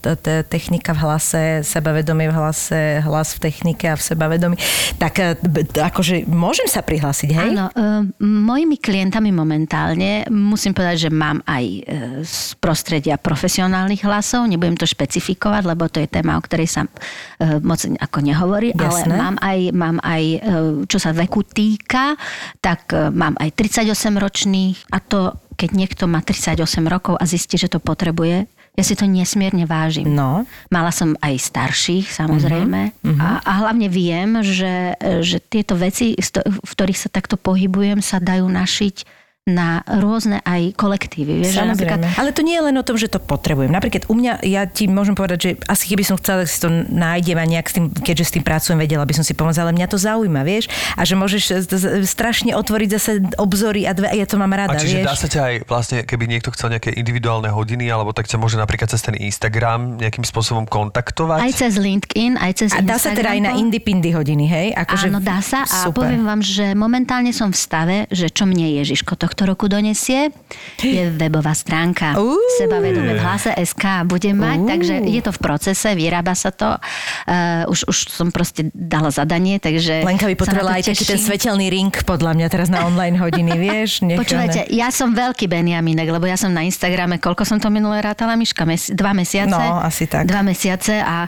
Speaker 3: technika v hlase, sebavedomie v hlase, hlas v technike a v sebavedomí, tak e, akože môžem sa prihlásiť, hej?
Speaker 4: Áno, uh, mojimi klientami momentálne musím povedať, že mám aj uh, z prostredia profesionálnych hlasov, nebudem to špecifikovať, lebo to je téma, o ktorej sa uh, moc ako nehovorí,
Speaker 3: Jasné.
Speaker 4: ale mám aj, mám aj uh, čo sa veku týka, tak uh, mám aj 38 ročných a to, keď niekto má 38 rokov a zistí, že to potrebuje, ja si to nesmierne vážim.
Speaker 3: No.
Speaker 4: Mala som aj starších, samozrejme.
Speaker 3: Mhm,
Speaker 4: A, a hlavne viem, že, že tieto veci, v ktorých sa takto pohybujem, sa dajú našiť na rôzne aj kolektívy. Vieš, napríklad,
Speaker 3: Samozrejme. Ale to nie je len o tom, že to potrebujem. Napríklad u mňa, ja ti môžem povedať, že asi keby som chcela, tak si to nájdem a nejak s tým, keďže s tým pracujem, vedela by som si pomôcť, ale mňa to zaujíma, vieš? A že môžeš strašne otvoriť zase obzory a, dve, a ja to mám rada,
Speaker 2: A čiže
Speaker 3: vieš?
Speaker 2: dá sa ťa aj vlastne, keby niekto chcel nejaké individuálne hodiny, alebo tak ťa môže napríklad cez ten Instagram nejakým spôsobom kontaktovať?
Speaker 4: aj cez LinkedIn, aj cez
Speaker 3: A dá sa teda aj na
Speaker 4: to-
Speaker 3: indie-pindy hodiny, hej? Akože
Speaker 4: Áno, dá sa a
Speaker 3: super.
Speaker 4: poviem vám, že momentálne som v stave, že čo mne Ježiško tohto roku donesie, je webová stránka
Speaker 3: Uú.
Speaker 4: sebavedome v hlase SK budem mať,
Speaker 3: Uú.
Speaker 4: takže je to v procese, vyrába sa to. Uh, už, už som proste dala zadanie, takže
Speaker 3: Lenka by potrebovala aj taký ten svetelný ring, podľa mňa, teraz na online hodiny, vieš? Nechané.
Speaker 4: Počúvajte, ja som veľký Benjaminek, lebo ja som na Instagrame, koľko som to minulé rátala, Miška? Mesi- dva mesiace?
Speaker 3: No, asi tak.
Speaker 4: Dva mesiace a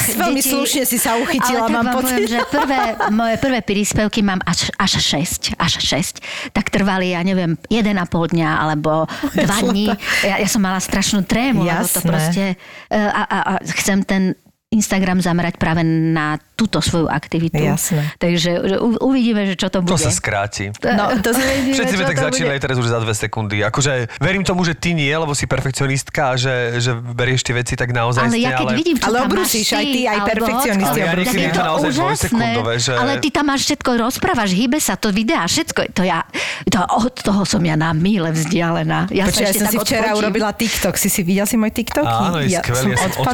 Speaker 3: Si veľmi slušne si sa uchytila,
Speaker 4: ale
Speaker 3: mám pocit.
Speaker 4: Poviem, že prvé, moje prvé príspevky mám až, až 6, až 6. Tak trvali, ja neviem, 1,5 dňa alebo 2 dní. Ja, ja som mala strašnú trému, lebo to
Speaker 3: Jasné.
Speaker 4: proste... e, A, a, a chcem ten Instagram zamerať práve na túto svoju aktivitu.
Speaker 3: Jasné.
Speaker 4: Takže u, uvidíme, že čo to
Speaker 2: To
Speaker 4: bude.
Speaker 2: sa skráti.
Speaker 3: No, to sa...
Speaker 4: Uvidíme,
Speaker 2: Všetci sme tak
Speaker 4: to
Speaker 2: začínali
Speaker 4: bude.
Speaker 2: teraz už za dve sekundy. Akože verím tomu, že ty nie, lebo si perfekcionistka a že, že berieš tie veci tak naozaj
Speaker 4: Ale ja keď vidím, čo
Speaker 3: Ale
Speaker 4: tam
Speaker 3: obrúsiš,
Speaker 4: máš
Speaker 3: aj ty, aj perfekcionisti
Speaker 2: Ale ja
Speaker 4: je
Speaker 2: to naozaj
Speaker 4: úžasné.
Speaker 2: že-
Speaker 4: Ale ty tam máš všetko, rozprávaš, hýbe sa to videa, všetko. To ja, to, od toho som ja na míle vzdialená. Ja
Speaker 3: Počkaj, ja som si včera
Speaker 4: odfočím.
Speaker 3: urobila TikTok. Si si videl si môj TikTok?
Speaker 2: Áno, je skvelý, ja som?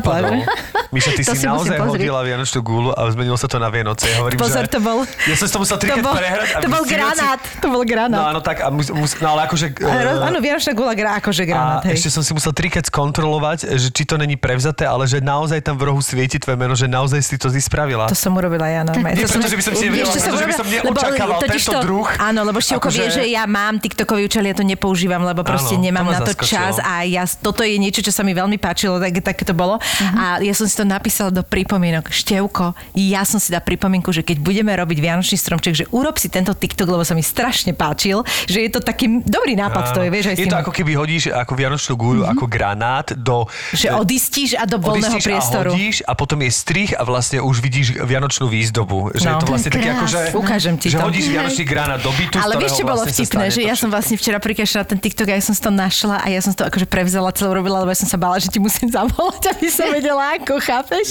Speaker 2: Miša, ty
Speaker 4: To
Speaker 2: si
Speaker 4: si
Speaker 2: naozaj hodila Vianočnú gulu a zmenilo sa to na Vianoce. Ja hovorím,
Speaker 3: Pozor,
Speaker 2: že...
Speaker 3: to bol...
Speaker 2: Ja som si to musel trikrát prehrať.
Speaker 3: to bol granát. To bol
Speaker 2: No
Speaker 3: granát.
Speaker 2: áno, tak, a mus, mus, no ale akože... Eh,
Speaker 3: Áno, Vianočná gula akože granát,
Speaker 2: a
Speaker 3: hej.
Speaker 2: ešte som si musel trikrát skontrolovať, že či to není prevzaté, ale že naozaj tam v rohu svieti tvoje meno, že naozaj si to spravila.
Speaker 3: To som urobila ja normálne.
Speaker 2: Nie
Speaker 3: To
Speaker 2: preto, že by som si nevedela, by som neočakával tento druh.
Speaker 3: Áno, lebo Števko
Speaker 2: Akože-
Speaker 3: vie, že ja mám TikTokový účel, ja to nepoužívam, lebo proste
Speaker 2: Áno,
Speaker 3: nemám na to
Speaker 2: zaskočilo.
Speaker 3: čas a ja, toto je niečo, čo sa mi veľmi páčilo, tak, tak to bolo. A ja som si to napísala do pripomienok. Števko, ja som si dá pripomienku, že keď budeme robiť Vianočný stromček, že urob si tento TikTok, lebo sa mi strašne páčil, že je to taký dobrý nápad, to je, vieš, aj
Speaker 2: je to ako keby hodíš ako vianočnú gúľu, ako granát do...
Speaker 3: že odistíš a do voľného priestoru.
Speaker 2: A hodíš a potom je strich a vlastne už vidíš vianočnú výzdobu. Že
Speaker 3: No.
Speaker 2: je to vlastne
Speaker 4: To je
Speaker 2: také ako, že.
Speaker 3: Ukážem ti
Speaker 2: že
Speaker 3: to.
Speaker 2: hodíš vianočný granát do bytu,
Speaker 3: Ale vieš, čo bolo
Speaker 2: vlastne
Speaker 3: vtipné, že ja som vlastne včera prikašla ten TikTok a ja som si to našla a ja som to akože prevzala celú robila, lebo ja som sa bála, že ti musím zavolať, aby som vedela ako, chápeš?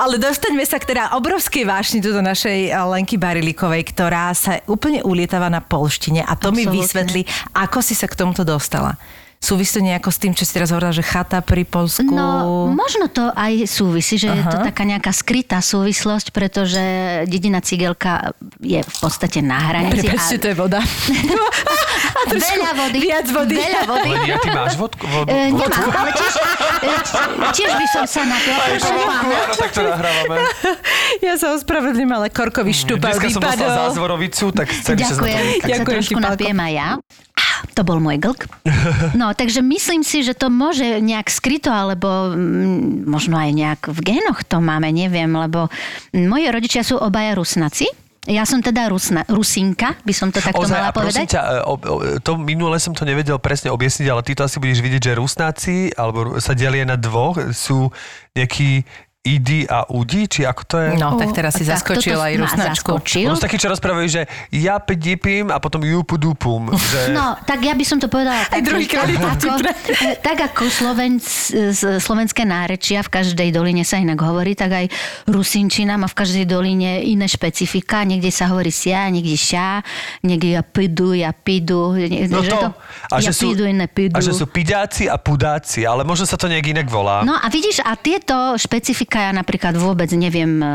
Speaker 3: Ale dostaňme sa k teda obrovskej vášni do našej eh, Lenky Barilikovej, ktorá sa úplne ulietava na polštine a to mi
Speaker 4: Absolútne.
Speaker 3: vysvetlí, ako si sa k tomuto dostala. Súvisí to nejako s tým, čo si teraz hovorila, že chata pri Polsku?
Speaker 4: No, možno to aj súvisí, že je to
Speaker 3: Aha.
Speaker 4: taká nejaká skrytá súvislosť, pretože dedina Cigelka je v podstate na hranici.
Speaker 3: Prepačte, to je voda. A trošku
Speaker 4: Veľa vody.
Speaker 3: Viac vody.
Speaker 4: Veľa vody.
Speaker 2: Len ja, ty máš vodku? Vodu,
Speaker 4: E,
Speaker 2: vodku?
Speaker 4: nemám, ale tiež, e, tiež by som sa napila. mám-
Speaker 2: Áno, tak to nahrávame.
Speaker 3: Ja sa ospravedlím, ale korkový štúpal
Speaker 2: Dneska som dostal zázvorovicu, tak na to
Speaker 4: Ďakujem, tak sa trošku napijem aj ja. To bol môj glk. No, takže myslím si, že to môže nejak skryto, alebo mm, možno aj nejak v génoch to máme, neviem, lebo moji rodičia sú obaja rusnaci. Ja som teda rusna, rusinka, by som to takto
Speaker 2: Ozaj,
Speaker 4: mala
Speaker 2: a
Speaker 4: povedať.
Speaker 2: ťa, e, o, o, to minule som to nevedel presne objasniť, ale ty to asi budeš vidieť, že Rusnáci alebo sa delia na dvoch, sú nejakí Idi a Udi, či ako to je?
Speaker 3: No, tak teraz si zaskočil aj rusnačku.
Speaker 4: zaskočil.
Speaker 2: Sú takí, čo rozprávajú, že ja pedipím a potom jupu dupum. Že...
Speaker 4: No, tak ja by som to povedala tak,
Speaker 3: to
Speaker 4: tak, ako,
Speaker 3: vtipné.
Speaker 4: eh, tak ako Slovenc, slovenské nárečia v každej doline sa inak hovorí, tak aj Rusinčina má v každej doline iné špecifika. Niekde sa hovorí sia, niekde šá, niekde ja pidu, ja pidu.
Speaker 2: No
Speaker 4: že
Speaker 2: to, a,
Speaker 4: ja
Speaker 2: že sú,
Speaker 4: pidu, iné pidu.
Speaker 2: a že sú pidáci a pudáci, ale možno sa to nejak inak volá.
Speaker 4: No a vidíš, a tieto špecifika ja napríklad vôbec neviem e,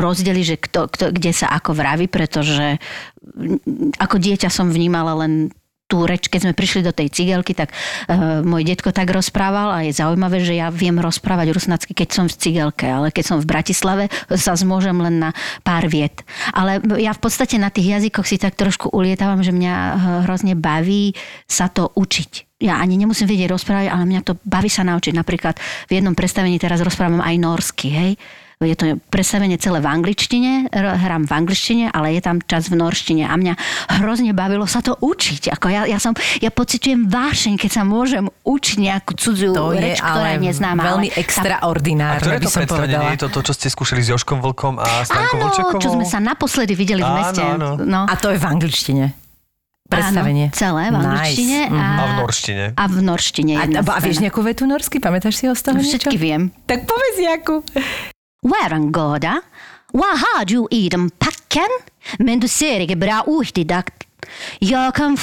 Speaker 4: rozdeliť, že kto, kto, kde sa ako vraví, pretože ako dieťa som vnímala len tú reč, keď sme prišli do tej cigelky, tak uh, môj detko tak rozprával a je zaujímavé, že ja viem rozprávať rusnacky, keď som v cigelke, ale keď som v Bratislave, sa zmôžem len na pár viet. Ale ja v podstate na tých jazykoch si tak trošku ulietávam, že mňa eh, hrozne baví sa to učiť ja ani nemusím vedieť rozprávať, ale mňa to baví sa naučiť. Napríklad v jednom predstavení teraz rozprávam aj norsky, hej. je to predstavenie celé v angličtine, hrám v angličtine, ale je tam čas v norštine a mňa hrozne bavilo sa to učiť. Ako ja, ja, som, ja pocitujem vášeň, keď sa môžem učiť nejakú cudziu
Speaker 3: To je
Speaker 4: reč, ktorá
Speaker 3: ale
Speaker 4: je neznáma.
Speaker 3: veľmi
Speaker 4: ale tá-
Speaker 3: extraordinárne,
Speaker 2: ktoré
Speaker 3: by
Speaker 2: to
Speaker 3: som povedala.
Speaker 2: Nie je to to, čo ste skúšali s Joškom Vlkom a Stankou
Speaker 4: Áno,
Speaker 2: Vlčekovou?
Speaker 4: čo sme sa naposledy videli v
Speaker 2: Áno,
Speaker 4: meste.
Speaker 2: áno.
Speaker 4: No.
Speaker 3: A to je v angličtine. Predstavenie.
Speaker 4: Áno, celé v angličtine.
Speaker 3: Nice. Mhm.
Speaker 2: A v norštine.
Speaker 4: A v norštine.
Speaker 3: A, a, a vieš nejakú vetu norsky? Pamätáš si ho z toho niečo?
Speaker 4: Všetky viem.
Speaker 3: Tak povedz nejakú.
Speaker 4: Wärangårda. Vad har du i den packen? Men du ser ikke bra ut i dag. Jeg kan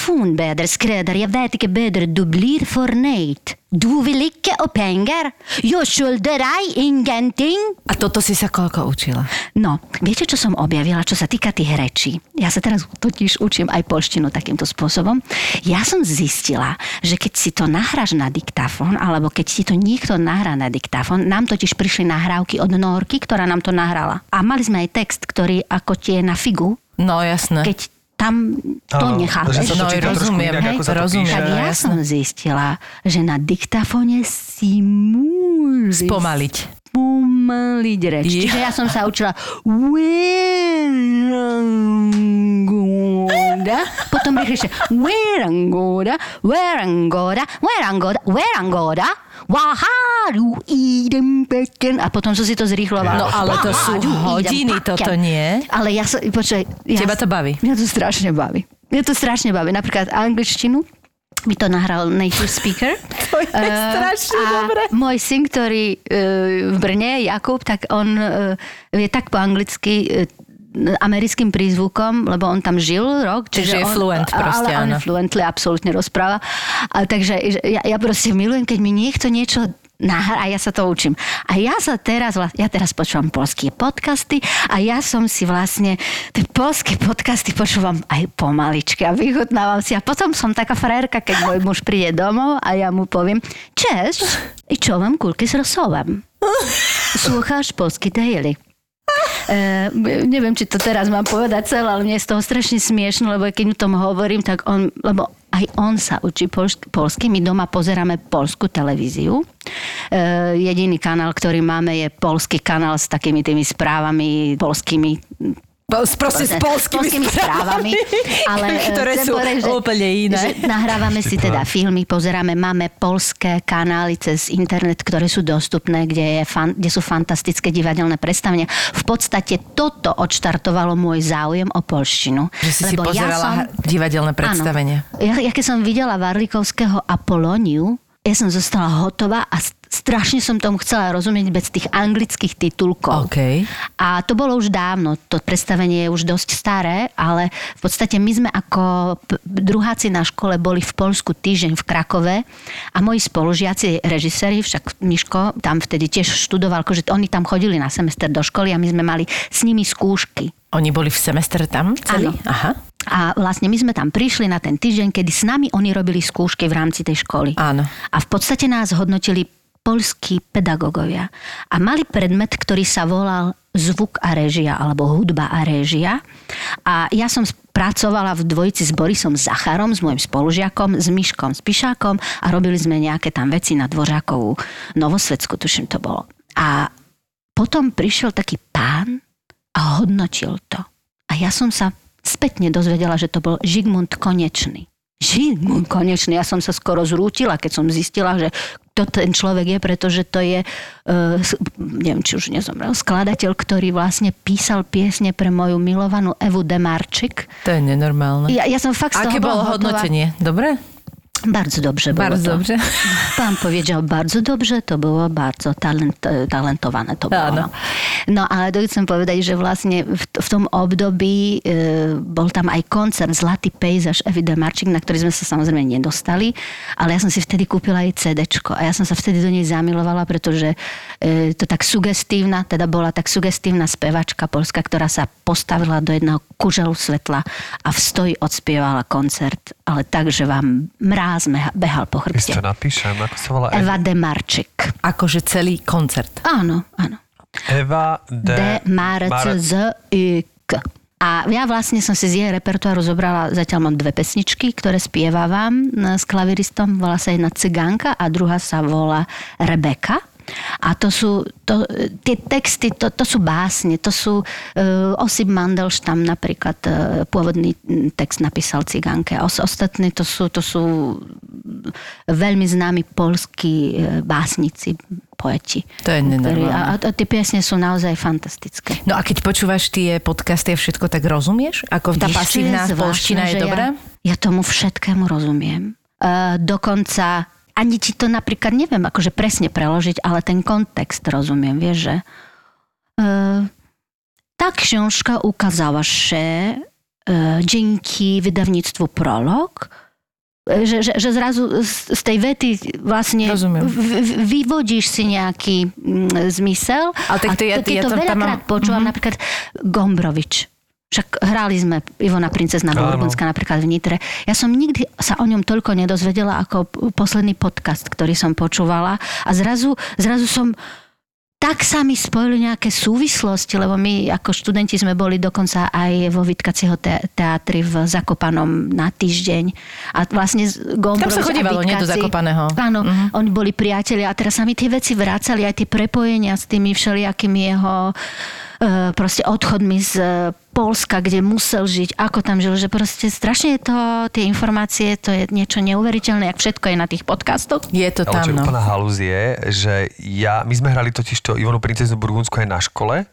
Speaker 4: skredder, jeg vet ikke bedre, du blir fornøyd. Du vil ikke ha penger. Skylder deg ingenting.
Speaker 3: A toto si sa koľko učila?
Speaker 4: No, viete, čo som objavila, čo sa týka tých rečí? Ja sa teraz totiž učím aj polštinu takýmto spôsobom. Ja som zistila, že keď si to nahráš na diktafón, alebo keď si to niekto nahrá na diktafón, nám totiž prišli nahrávky od Norky, ktorá nám to nahrala. A mali sme aj text, ktorý ako tie na figu,
Speaker 3: No jasné.
Speaker 4: keď tam to
Speaker 2: Áno,
Speaker 4: nechápeš.
Speaker 3: No, rozumiem,
Speaker 2: inak,
Speaker 3: hej, rozumiem.
Speaker 4: Tak ja som zistila, že na diktafóne si môžeš
Speaker 3: Spomaliť.
Speaker 4: spomaliť reč.
Speaker 3: Ja.
Speaker 4: Čiže ja som sa učila Werangoda, potom rýchlejšie Werangoda, Werangoda, Werangoda, Werangoda, Waharu idem peken. A potom som si to zrýchlovala.
Speaker 3: No ale to sú hodiny, toto nie.
Speaker 4: Ale ja sa, počkaj. Ja,
Speaker 3: Teba to baví?
Speaker 4: Mňa to strašne baví. Mňa to strašne baví. Napríklad angličtinu mi to nahral native speaker.
Speaker 3: To je
Speaker 4: Eh,
Speaker 3: strašne
Speaker 4: a
Speaker 3: dobré.
Speaker 4: Môj syn, ktorý eh, v Brne, Jakub, tak on eh, vie tak po anglicky eh, americkým prízvukom, lebo on tam žil rok.
Speaker 3: Čiže je
Speaker 4: on,
Speaker 3: fluent proste,
Speaker 4: Ale on
Speaker 3: áno.
Speaker 4: je fluently, absolútne rozpráva. A takže že ja, ja proste milujem, keď mi niekto niečo nahrá a ja sa to učím. A ja sa teraz, ja teraz počúvam polské podcasty a ja som si vlastne tie polské podcasty počúvam aj pomaličky a vychutnávam si. A potom som taká frajerka, keď môj muž príde domov a ja mu poviem Cześć, i čo vám kulky s rosołem? Słuchasz polski daily. E, neviem, či to teraz mám povedať celé, ale mne je z toho strašne smiešno, lebo keď mu tom hovorím, tak on, lebo aj on sa učí polsky, polsky. My doma pozeráme polskú televíziu. E, jediný kanál, ktorý máme, je polský kanál s takými tými správami polskými
Speaker 3: Proste s polskými
Speaker 4: správami. Ale e,
Speaker 3: ktoré sú
Speaker 4: povedať, že-
Speaker 3: úplne iné.
Speaker 4: Že nahrávame si teda filmy, pozeráme, máme polské kanály cez internet, ktoré sú dostupné, kde, je fan, kde sú fantastické divadelné predstavenia. V podstate toto odštartovalo môj záujem o polštinu.
Speaker 3: Že si si
Speaker 4: Lebo
Speaker 3: pozerala ha- divadelné predstavenia.
Speaker 4: Áno. Ja, ja keď som videla Varlikovského Apolóniu, ja som zostala hotová a strašne som tomu chcela rozumieť bez tých anglických titulkov.
Speaker 3: OK.
Speaker 4: A to bolo už dávno, to predstavenie je už dosť staré, ale v podstate my sme ako druháci na škole boli v Polsku týždeň v Krakove a moji spolužiaci, režiséri, však Miško tam vtedy tiež študoval, že oni tam chodili na semester do školy a my sme mali s nimi skúšky.
Speaker 3: Oni boli v semestre tam celý?
Speaker 4: Áno.
Speaker 3: Aha.
Speaker 4: A vlastne my sme tam prišli na ten týždeň, kedy s nami oni robili skúšky v rámci tej školy.
Speaker 3: Áno.
Speaker 4: A v podstate nás hodnotili polskí pedagógovia. A mali predmet, ktorý sa volal zvuk a réžia, alebo hudba a réžia. A ja som pracovala v dvojici s Borisom Zacharom, s môjim spolužiakom, s Myškom Spišákom a robili sme nejaké tam veci na Dvořákovú Novosvedsku, tuším to bolo. A potom prišiel taký pán a hodnotil to. A ja som sa spätne dozvedela, že to bol Žigmund Konečný. Žigmund Konečný. Ja som sa skoro zrútila, keď som zistila, že to ten človek je, pretože to je, uh, neviem, či už nezomrel, skladateľ, ktorý vlastne písal piesne pre moju milovanú Evu Demarčik.
Speaker 3: To je nenormálne.
Speaker 4: Ja, ja som fakt z
Speaker 3: Aké bolo hodnotenie? Dobre?
Speaker 4: Bardzo dobrze było
Speaker 3: Bardzo
Speaker 4: to.
Speaker 3: dobrze.
Speaker 4: Pan powiedział bardzo dobrze, to było bardzo talent, talentowane to bolo.
Speaker 3: Áno.
Speaker 4: No. no ale to chcem povedať, že vlastne v, v tom období e, bol tam aj koncert Zlatý pejzaž Evy Demarčík, na ktorý sme sa samozrejme nedostali, ale ja som si vtedy kúpila aj CDčko a ja som sa vtedy do nej zamilovala, pretože e, to tak sugestívna, teda bola tak sugestívna spevačka polska, ktorá sa postavila do jedného kuželu svetla a v stoji odspievala koncert, ale tak, že vám mráz meha- behal po chrbte.
Speaker 2: to napíšem, ako sa volá?
Speaker 4: Eva Demarčik.
Speaker 3: Akože celý koncert.
Speaker 4: Áno, áno.
Speaker 2: Eva
Speaker 4: D. Marc z K. A ja vlastne som si z jej repertoáru zobrala, zatiaľ mám dve pesničky, ktoré spievavam s klaviristom. Volá sa jedna Cigánka a druhá sa volá Rebeka. A to sú, to, tie texty, to, to sú básne, to sú uh, Osip Mandelstam napríklad uh, pôvodný text napísal Cigánke. A os, ostatní to sú, to sú veľmi známi polskí uh, básnici, poeti.
Speaker 3: To je nenormálne.
Speaker 4: a, a tie piesne sú naozaj fantastické.
Speaker 3: No a keď počúvaš tie podcasty a všetko, tak rozumieš? Ako tá
Speaker 4: čo
Speaker 3: pasívna
Speaker 4: zvláštne,
Speaker 3: polština je
Speaker 4: že
Speaker 3: dobrá?
Speaker 4: Ja, ja tomu všetkému rozumiem. Uh, dokonca ani ti to napríklad neviem akože presne preložiť, ale ten kontext rozumiem, vieš, že uh, ta książka ukazała się uh, dzięki wydawnictwu Prolog, e, že, že, že zrazu z, z tej vety vlastne
Speaker 3: Rozumiem.
Speaker 4: v, vyvodíš si nejaký mm, zmysel.
Speaker 3: Ale tak
Speaker 4: a
Speaker 3: to ja-
Speaker 4: keď
Speaker 3: ja
Speaker 4: to
Speaker 3: to
Speaker 4: veľakrát
Speaker 3: mám-
Speaker 4: počúvam,
Speaker 3: Mhm.
Speaker 4: napríklad Gombrovič. Však hrali sme Ivona Princezna
Speaker 2: Áno.
Speaker 4: Burgundská napríklad v Nitre. Ja som nikdy sa o ňom toľko nedozvedela ako posledný podcast, ktorý som počúvala. A zrazu, zrazu som tak sa mi spojili nejaké súvislosti, lebo my ako študenti sme boli dokonca aj vo Vitkacieho te- teatri v Zakopanom na týždeň. A vlastne Gombrovič
Speaker 3: Tam sa chodívalo, nie, do Zakopaného.
Speaker 4: Áno,
Speaker 3: Mhm.
Speaker 4: oni boli priatelia a teraz sa mi tie veci vracali, aj tie prepojenia s tými všelijakými jeho proste odchodmi z e, Polska, kde musel žiť, ako tam žil, že proste strašne je to, tie informácie, to je niečo neuveriteľné, jak všetko je na tých podcastoch.
Speaker 3: Je to
Speaker 2: Ale čo
Speaker 3: tam, no.
Speaker 2: úplná halúz je, že ja, my sme hrali totiž to Ivonu princeznu Burgundsku aj na škole,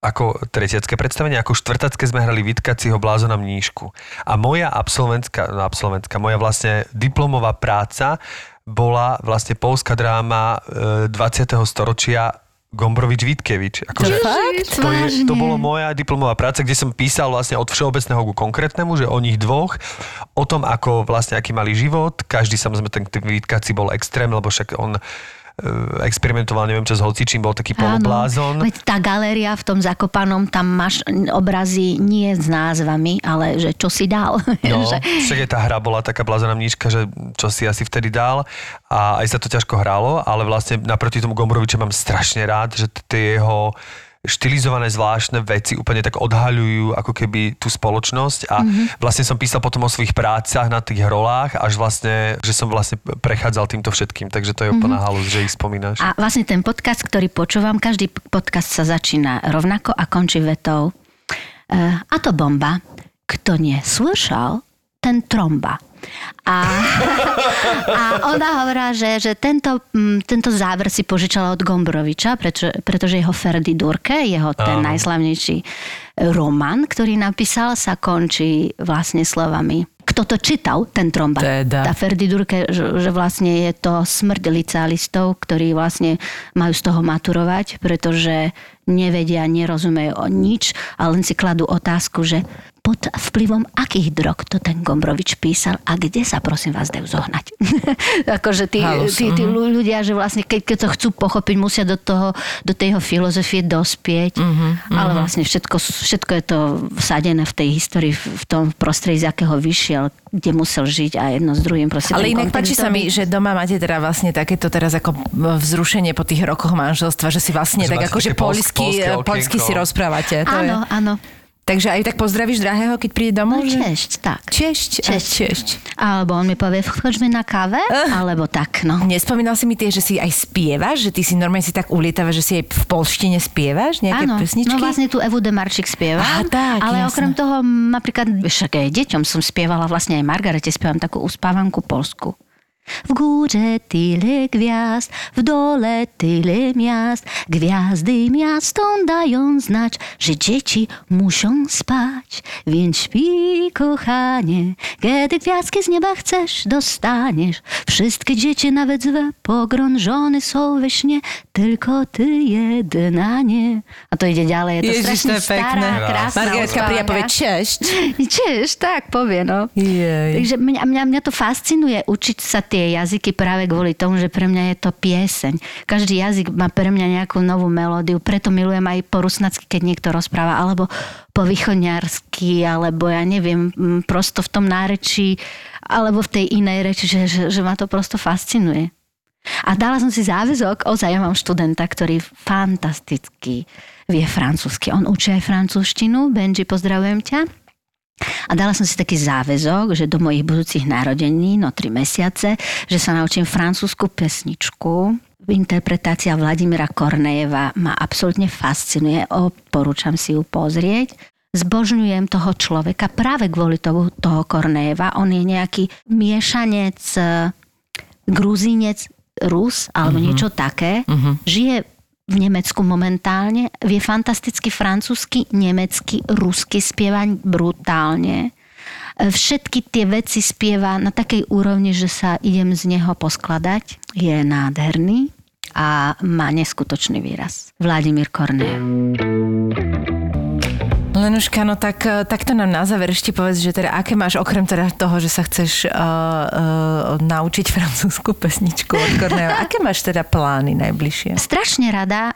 Speaker 2: ako tretiacké predstavenie, ako štvrtacké sme hrali Vitkaciho Blázona Mníšku. A moja absolventská, no absolventská, moja vlastne diplomová práca bola vlastne polská dráma e, 20. storočia Gombrovič Vitkevič. Akože,
Speaker 3: Fakt?
Speaker 2: to, je, to bolo moja diplomová práca, kde som písal vlastne od všeobecného ku konkrétnemu, že o nich dvoch, o tom, ako vlastne aký mali život. Každý samozrejme ten ten Vitkaci bol extrém, lebo však on experimentoval, neviem čo s hocičím, bol taký poloblázon.
Speaker 4: Veď tá galéria v tom Zakopanom, tam máš obrazy nie s názvami, ale že čo si dal.
Speaker 2: No,
Speaker 4: že,
Speaker 2: však aj tá hra bola taká blázená mníčka, že čo si asi vtedy dal a aj sa to ťažko hralo, ale vlastne naproti tomu Gombroviča mám strašne rád, že tie jeho štilizované zvláštne veci úplne tak odhaľujú ako keby tú spoločnosť a mm-hmm. vlastne som písal potom o svojich prácach na tých rolách, až vlastne, že som vlastne prechádzal týmto všetkým, takže to je úplná mm-hmm. halus, že ich spomínaš.
Speaker 4: A vlastne ten podcast, ktorý počúvam, každý podcast sa začína rovnako a končí vetou. Uh, a to bomba. Kto neslyšal, ten tromba. A, a ona hovorá, že, že tento, mm, tento záver si požičala od Gombroviča, pretože, pretože jeho Ferdi Durke, jeho ten
Speaker 2: Áno.
Speaker 4: najslavnejší román, ktorý napísal, sa končí vlastne slovami kto to čítal, ten tromba.
Speaker 3: Teda.
Speaker 4: Tá Ferdi Durke, že, že vlastne je to smrť licealistov, ktorí vlastne majú z toho maturovať, pretože nevedia, nerozumejú o nič a len si kladú otázku, že pod vplyvom akých drog to ten Gombrovič písal a kde sa prosím vás dajú zohnať. akože tí,
Speaker 3: Halus,
Speaker 4: tí, tí ľu- ľudia, že vlastne keď, keď to chcú pochopiť, musia do toho, do tej jeho filozofie dospieť, ale vlastne všetko, všetko je to vsadené v tej histórii, v tom prostredí, z akého vyšiel, kde musel žiť a jedno s druhým. Proste
Speaker 3: Ale inak páči sa mi, že doma máte teda vlastne takéto teraz ako vzrušenie po tých rokoch manželstva, že si vlastne
Speaker 2: Že
Speaker 3: tak
Speaker 2: máte
Speaker 3: ako, že
Speaker 2: také polsk-
Speaker 3: polsky, polsky si rozprávate. To
Speaker 4: Áno,
Speaker 3: je.
Speaker 4: áno.
Speaker 3: Takže aj tak pozdravíš drahého, keď príde domov?
Speaker 4: No, češť, tak.
Speaker 3: Češť. a
Speaker 4: Češť.
Speaker 3: češť.
Speaker 4: Alebo on mi povie, choďme na káve, alebo tak, no.
Speaker 3: Nespomínal si mi tie, že si aj spievaš, že ty si normálne si tak ulietava, že si aj v polštine spievaš nejaké
Speaker 4: Áno,
Speaker 3: pesničky?
Speaker 4: no vlastne tu Evu Demarčík spievam,
Speaker 3: Aha, tak,
Speaker 4: ale
Speaker 3: jasné.
Speaker 4: okrem toho napríklad, však aj deťom som spievala, vlastne aj Margarete spievam takú uspávanku polsku. W górze tyle gwiazd, w dole tyle miast. Gwiazdy miastom dają znać, że dzieci muszą spać. Więc śpi, kochanie, kiedy gwiazdki z nieba chcesz, dostaniesz. Wszystkie dzieci, nawet złe, pogrążone są we śnie, tylko ty jedna nie. A to ide ďalej, je to
Speaker 3: Ježiš,
Speaker 4: strašne
Speaker 3: to
Speaker 4: stará, krásna
Speaker 3: Margaretka príde a povie
Speaker 4: uspávanka.
Speaker 3: češť.
Speaker 4: Tiež, tak povie, no.
Speaker 3: Jej.
Speaker 4: Takže mňa, mňa, mňa to fascinuje učiť sa tie jazyky práve kvôli tomu, že pre mňa je to pieseň. Každý jazyk má pre mňa nejakú novú melódiu, preto milujem aj po rusnacky, keď niekto rozpráva, alebo po východňarsky, alebo ja neviem, prosto v tom nárečí, alebo v tej inej reči, že, že, že ma to prosto fascinuje. A dala som si záväzok, ozaj ja mám študenta, ktorý fantasticky vie francúzsky. On učí aj francúzštinu. Benji, pozdravujem ťa. A dala som si taký záväzok, že do mojich budúcich narodení, no tri mesiace, že sa naučím francúzsku pesničku. interpretácia Vladimíra Kornejeva ma absolútne fascinuje. Odporúčam si ju pozrieť. Zbožňujem toho človeka práve kvôli toho, toho Kornejeva. On je nejaký miešanec, gruzínec, Rus alebo uh-huh. niečo také. Uh-huh. Žije v Nemecku momentálne, vie fantasticky francúzsky, nemecky, rusky spievať brutálne. Všetky tie veci spieva na takej úrovni, že sa idem z neho poskladať. Je nádherný a má neskutočný výraz. Vladimír Kornejev.
Speaker 3: Lenuška, no tak, eh, tak to nám na záver ešte povedz, že teda aké máš, okrem teda toho, že sa chceš uh, uh, naučiť francúzsku pesničku od Kornejova, aké máš teda plány najbližšie?
Speaker 4: Strašne rada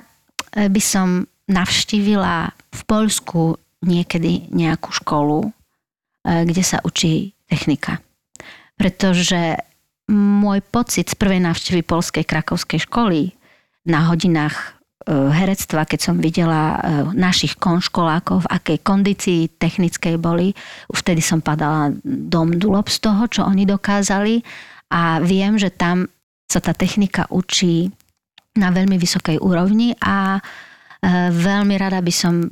Speaker 4: by som navštívila v Poľsku niekedy nejakú školu, kde sa učí technika. Pretože môj pocit z prvej návštevy polskej krakovskej školy na hodinách herectva, keď som videla e, našich konškolákov, v akej kondícii technickej boli, vtedy som padala dom dulop z toho, čo oni dokázali. A viem, že tam sa tá technika učí na veľmi vysokej úrovni a e, veľmi rada by som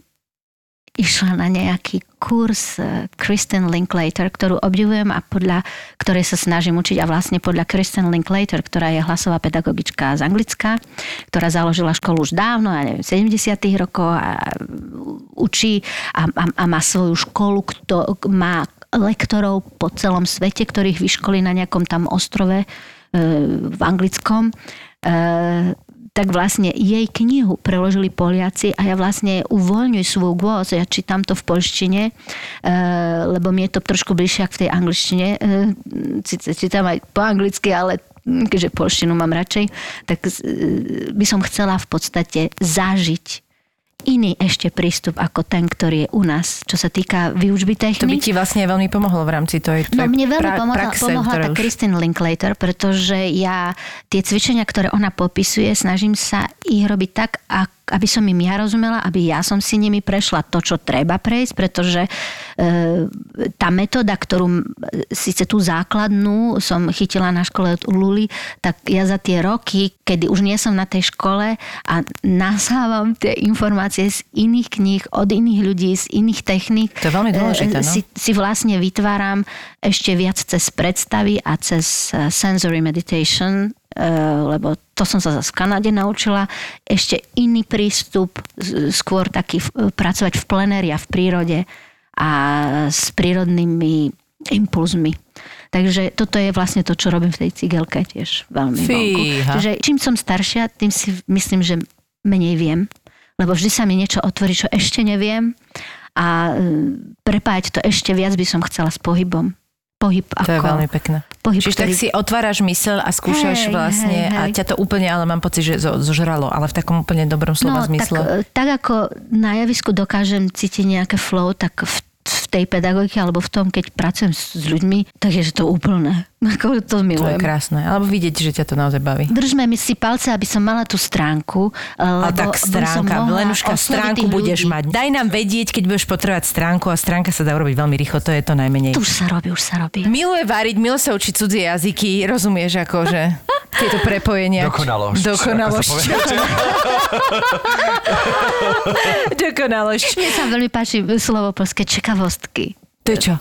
Speaker 4: išla na nejaký kurz eh, Kristen Linklater, ktorú obdivujem a podľa ktorej sa snažím učiť a vlastne podľa Kristen Linklater, ktorá je hlasová pedagogička z Anglicka, ktorá založila školu už dávno, ja neviem, 70 rokov a učí a, a, a má svoju školu, kto má lektorov po celom svete, ktorých vyškolí na nejakom tam ostrove e, v anglickom. Tak vlastne jej knihu preložili Poliaci a ja vlastne uvoľňuj svoj głos, ja čítam to v polštine, e, lebo mi je to trošku bližšie ako v tej angličtine. Sice čítam aj po anglicky, ale keďže polštinu mám radšej, tak e, by som chcela v podstate zažiť iný ešte prístup ako ten, ktorý je u nás, čo sa týka výučby
Speaker 3: To by
Speaker 4: technik.
Speaker 3: ti vlastne veľmi pomohlo v rámci tej
Speaker 4: No mne veľmi
Speaker 3: pra-
Speaker 4: pomohla,
Speaker 3: praxe,
Speaker 4: pomohla tá
Speaker 3: už-
Speaker 4: Kristin Linklater, pretože ja tie cvičenia, ktoré ona popisuje, snažím sa ich robiť tak, ak- aby som im ja rozumela, aby ja som si nimi prešla to, čo treba prejsť, pretože e, tá metóda, ktorú síce tú základnú som chytila na škole od Luli, tak ja za tie roky, kedy už nie som na tej škole a nasávam tie informácie z iných kníh, od iných ľudí, z iných techník,
Speaker 3: To je veľmi dôležité,
Speaker 4: e,
Speaker 3: no.
Speaker 4: si, si vlastne vytváram ešte viac cez predstavy a cez eh, sensory meditation, lebo to som sa zase v Kanade naučila, ešte iný prístup, skôr taký v- pracovať v plenéri a v prírode a s prírodnými impulzmi. Takže toto je vlastne to, čo robím v tej cigelke tiež veľmi.
Speaker 3: Fíha.
Speaker 4: Takže čím som staršia, tým si myslím, že menej viem, lebo vždy sa mi niečo otvorí, čo ešte neviem a e, prepájať to ešte viac by som chcela s pohybom. Pohyb ako...
Speaker 3: To je veľmi pekné.
Speaker 4: Pohyb,
Speaker 3: Čiže tak
Speaker 4: ktorý-
Speaker 3: si otváraš mysel a skúšaš
Speaker 4: Hej,
Speaker 3: vlastne
Speaker 4: hej,
Speaker 3: a
Speaker 4: hej.
Speaker 3: ťa to úplne, ale mám pocit, že zo- zožralo, ale v takom úplne dobrom slova
Speaker 4: No, tak,
Speaker 3: zmysle.
Speaker 4: e, tak ako na javisku dokážem cítiť nejaké flow, tak v tej pedagogike alebo v tom, keď pracujem s, s ľuďmi, tak je že to úplné. Ako to
Speaker 3: To je
Speaker 4: milujem.
Speaker 3: krásne. Alebo vidieť, že ťa to naozaj baví.
Speaker 4: Držme mi si palce, aby som mala tú stránku. e,
Speaker 3: A tak stránka, Lenuška, stránku budeš
Speaker 4: ľudí.
Speaker 3: mať. Daj nám vedieť, keď budeš potrebovať stránku a stránka sa dá urobiť veľmi rýchlo, to je to najmenej.
Speaker 4: To už sa robí, už sa robí.
Speaker 3: Miluje variť, miluje sa učiť cudzie jazyky, rozumieš akože tieto prepojenia.
Speaker 2: Dokonalosť. Ako povie.
Speaker 3: Dokonalosť.
Speaker 4: Mne sa veľmi páči slovo polské čekavostky.
Speaker 3: To je čo?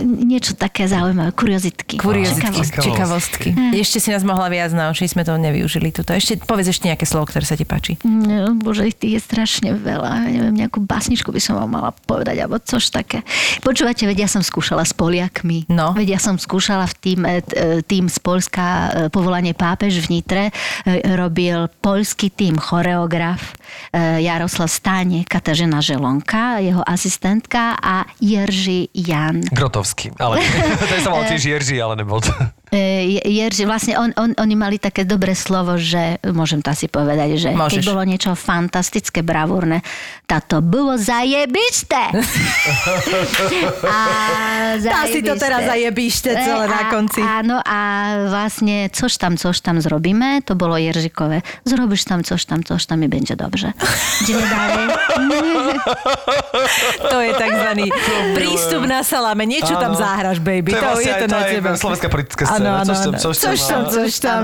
Speaker 4: Niečo také zaujímavé, kuriozitky.
Speaker 3: Kuriozitky,
Speaker 4: Čekavostky.
Speaker 3: čekavostky. Ešte si nás mohla viac naučiť, sme to nevyužili tuto. Ešte povedz ešte nejaké slovo, ktoré sa ti páči.
Speaker 4: No, bože, ich tých je strašne veľa. Neviem, nejakú básničku by som vám mala povedať, alebo což také. Počúvate, veď ja som skúšala s Poliakmi.
Speaker 3: No.
Speaker 4: Veď ja som skúšala v tým, e, e, tým z Polska e, povolanie pápež v Nitre. Robil poľský tým choreograf Jaroslav Stáne, Katažena Želonka, jeho asistentka a Jerzy Jan.
Speaker 2: Grotovský, ale to sa mal tiež Jerži, ale nebol to.
Speaker 4: E, Je- Jerzy, vlastne on, on, oni mali také dobré slovo, že môžem to asi povedať, že
Speaker 3: Môžeš.
Speaker 4: keď bolo niečo fantastické, bravúrne, táto bolo zajebište. a
Speaker 3: Dá si to teraz zajebište celé na konci.
Speaker 4: A, áno, a vlastne což tam, což tam zrobíme, to bolo Jeržikové. Zrobiš tam, což tam, což tam i będzie dobrze. Ideme ďalej.
Speaker 3: To je tzv. prístup na salame. Niečo tam
Speaker 2: Áno.
Speaker 3: zahraš, baby.
Speaker 2: To je
Speaker 3: To,
Speaker 2: vlastne
Speaker 3: je to na
Speaker 2: aj
Speaker 3: teba.
Speaker 2: slovenská politická
Speaker 3: Áno, Áno, áno,
Speaker 2: Což tam,
Speaker 3: áno.
Speaker 2: což tam,
Speaker 3: Což tam,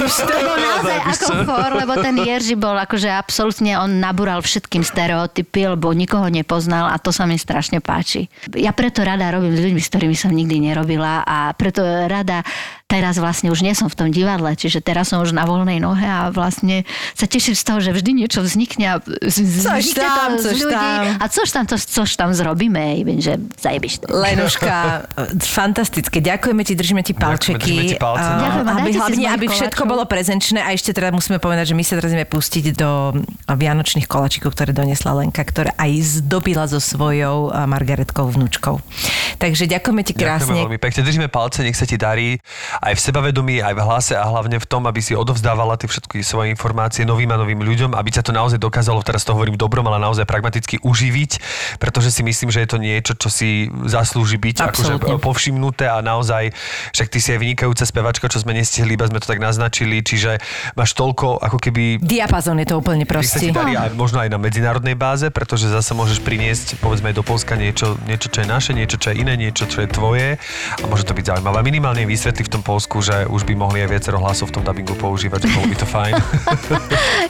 Speaker 3: což
Speaker 4: to, bol naozaj ako for, lebo ten Jerzy bol akože absolútne, on nabúral všetkým stereotypy, lebo nikoho nepoznal a to sa mi strašne páči. Ja preto rada robím s ľuďmi, s ktorými som nikdy nerobila a preto rada teraz vlastne už nie som v tom divadle, čiže teraz som už na voľnej nohe a vlastne sa teším z toho, že vždy niečo vznikne a
Speaker 3: Což
Speaker 4: vznikne
Speaker 3: tam,
Speaker 4: to
Speaker 3: což
Speaker 4: ľudí.
Speaker 3: tam.
Speaker 4: A což tam, to, což tam zrobíme, že zajebiš to.
Speaker 3: Lenuška, fantastické. Ďakujeme ti, držíme ti palčeky.
Speaker 2: držíme ti palce, no.
Speaker 4: Ďakujem,
Speaker 3: aby, hlavne, aby všetko
Speaker 4: koláčov.
Speaker 3: bolo prezenčné a ešte teda musíme povedať, že my sa teraz ideme pustiť do vianočných koláčikov, ktoré donesla Lenka, ktoré aj zdobila so svojou Margaretkou vnúčkou. Takže ďakujeme ti
Speaker 2: Ďakujeme
Speaker 3: krásne.
Speaker 2: veľmi pekne. Držíme palce, nech sa ti darí aj v sebavedomí, aj v hlase a hlavne v tom, aby si odovzdávala tie všetky svoje informácie novým a novým ľuďom, aby sa to naozaj dokázalo, teraz to hovorím dobrom, ale naozaj pragmaticky uživiť, pretože si myslím, že je to niečo, čo si zaslúži byť akože
Speaker 3: Absolútne.
Speaker 2: povšimnuté a naozaj, však ty si aj vynikajúca spevačka, čo sme nestihli, iba sme to tak naznačili, čiže máš toľko ako keby
Speaker 3: Diapazon je to úplne proste.
Speaker 2: darí možno aj na medzinárodnej báze, pretože zase môžeš priniesť, povedzme aj do Polska niečo, niečo, čo je naše, niečo, čo je iné, niečo, čo je tvoje a môže to byť zaujímavé. Minimálne vysvetli v tom Polsku, že už by mohli aj viacero hlasov v tom dubbingu používať, že bolo by to fajn.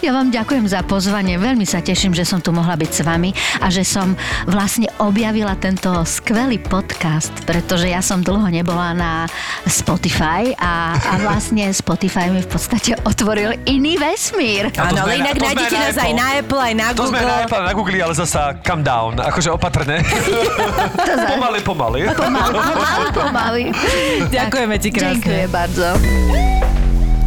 Speaker 4: Ja vám ďakujem za pozvanie, veľmi sa teším, že som tu mohla byť s vami a že som vlastne objavila tento skvelý podcast, pretože ja som dlho nebola na Spotify a, a vlastne Spotify mi v podstate otvoril iný vesmír.
Speaker 2: To
Speaker 3: Áno,
Speaker 2: sme
Speaker 3: ale
Speaker 2: na-
Speaker 3: inak
Speaker 2: to
Speaker 3: nájdete
Speaker 2: na
Speaker 3: nás aj na Apple, aj na
Speaker 2: To sme na,
Speaker 3: Google.
Speaker 2: Apple, na Google, ale zasa calm down, akože opatrne. pomaly, pomaly.
Speaker 4: Pomaly, pomaly, pomaly.
Speaker 3: Ďakujeme ti krásne.
Speaker 4: Ďakujem bardzo.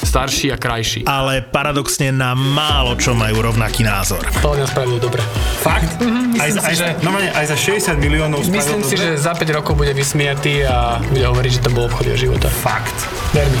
Speaker 7: starší a krajší.
Speaker 6: Ale paradoxne na málo čo majú rovnaký názor.
Speaker 7: podľa mňa spravil dobre.
Speaker 8: Fakt?
Speaker 7: myslím
Speaker 8: aj, za-
Speaker 7: si,
Speaker 8: aj,
Speaker 7: že-
Speaker 8: normálne, aj za 60 miliónov
Speaker 7: Myslím si,
Speaker 8: dobre?
Speaker 7: že za 5 rokov bude vysmiatý a bude hovoriť, že to bol obchod jeho života.
Speaker 8: Fakt.
Speaker 7: Ver mi.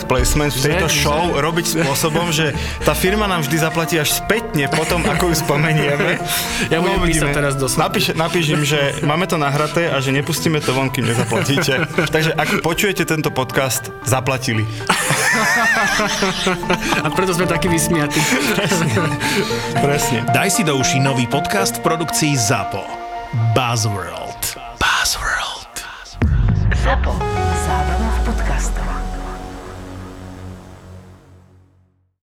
Speaker 8: placement v tejto
Speaker 7: Že-
Speaker 8: show robiť spôsobom, že tá firma nám vždy zaplatí až spätne potom, ako ju spomenieme.
Speaker 7: Ja budem písať teraz do.
Speaker 8: Napíš, napíš im, že máme to nahraté a že nepustíme to von, kým nezaplatíte. Takže ak počujete tento podcast, zaplatili.
Speaker 7: A preto sme takí vysmiatí.
Speaker 8: Presne.
Speaker 6: Daj si do uší nový podcast v produkcii ZAPO. Buzzworld. Buzzworld.
Speaker 1: ZAPO.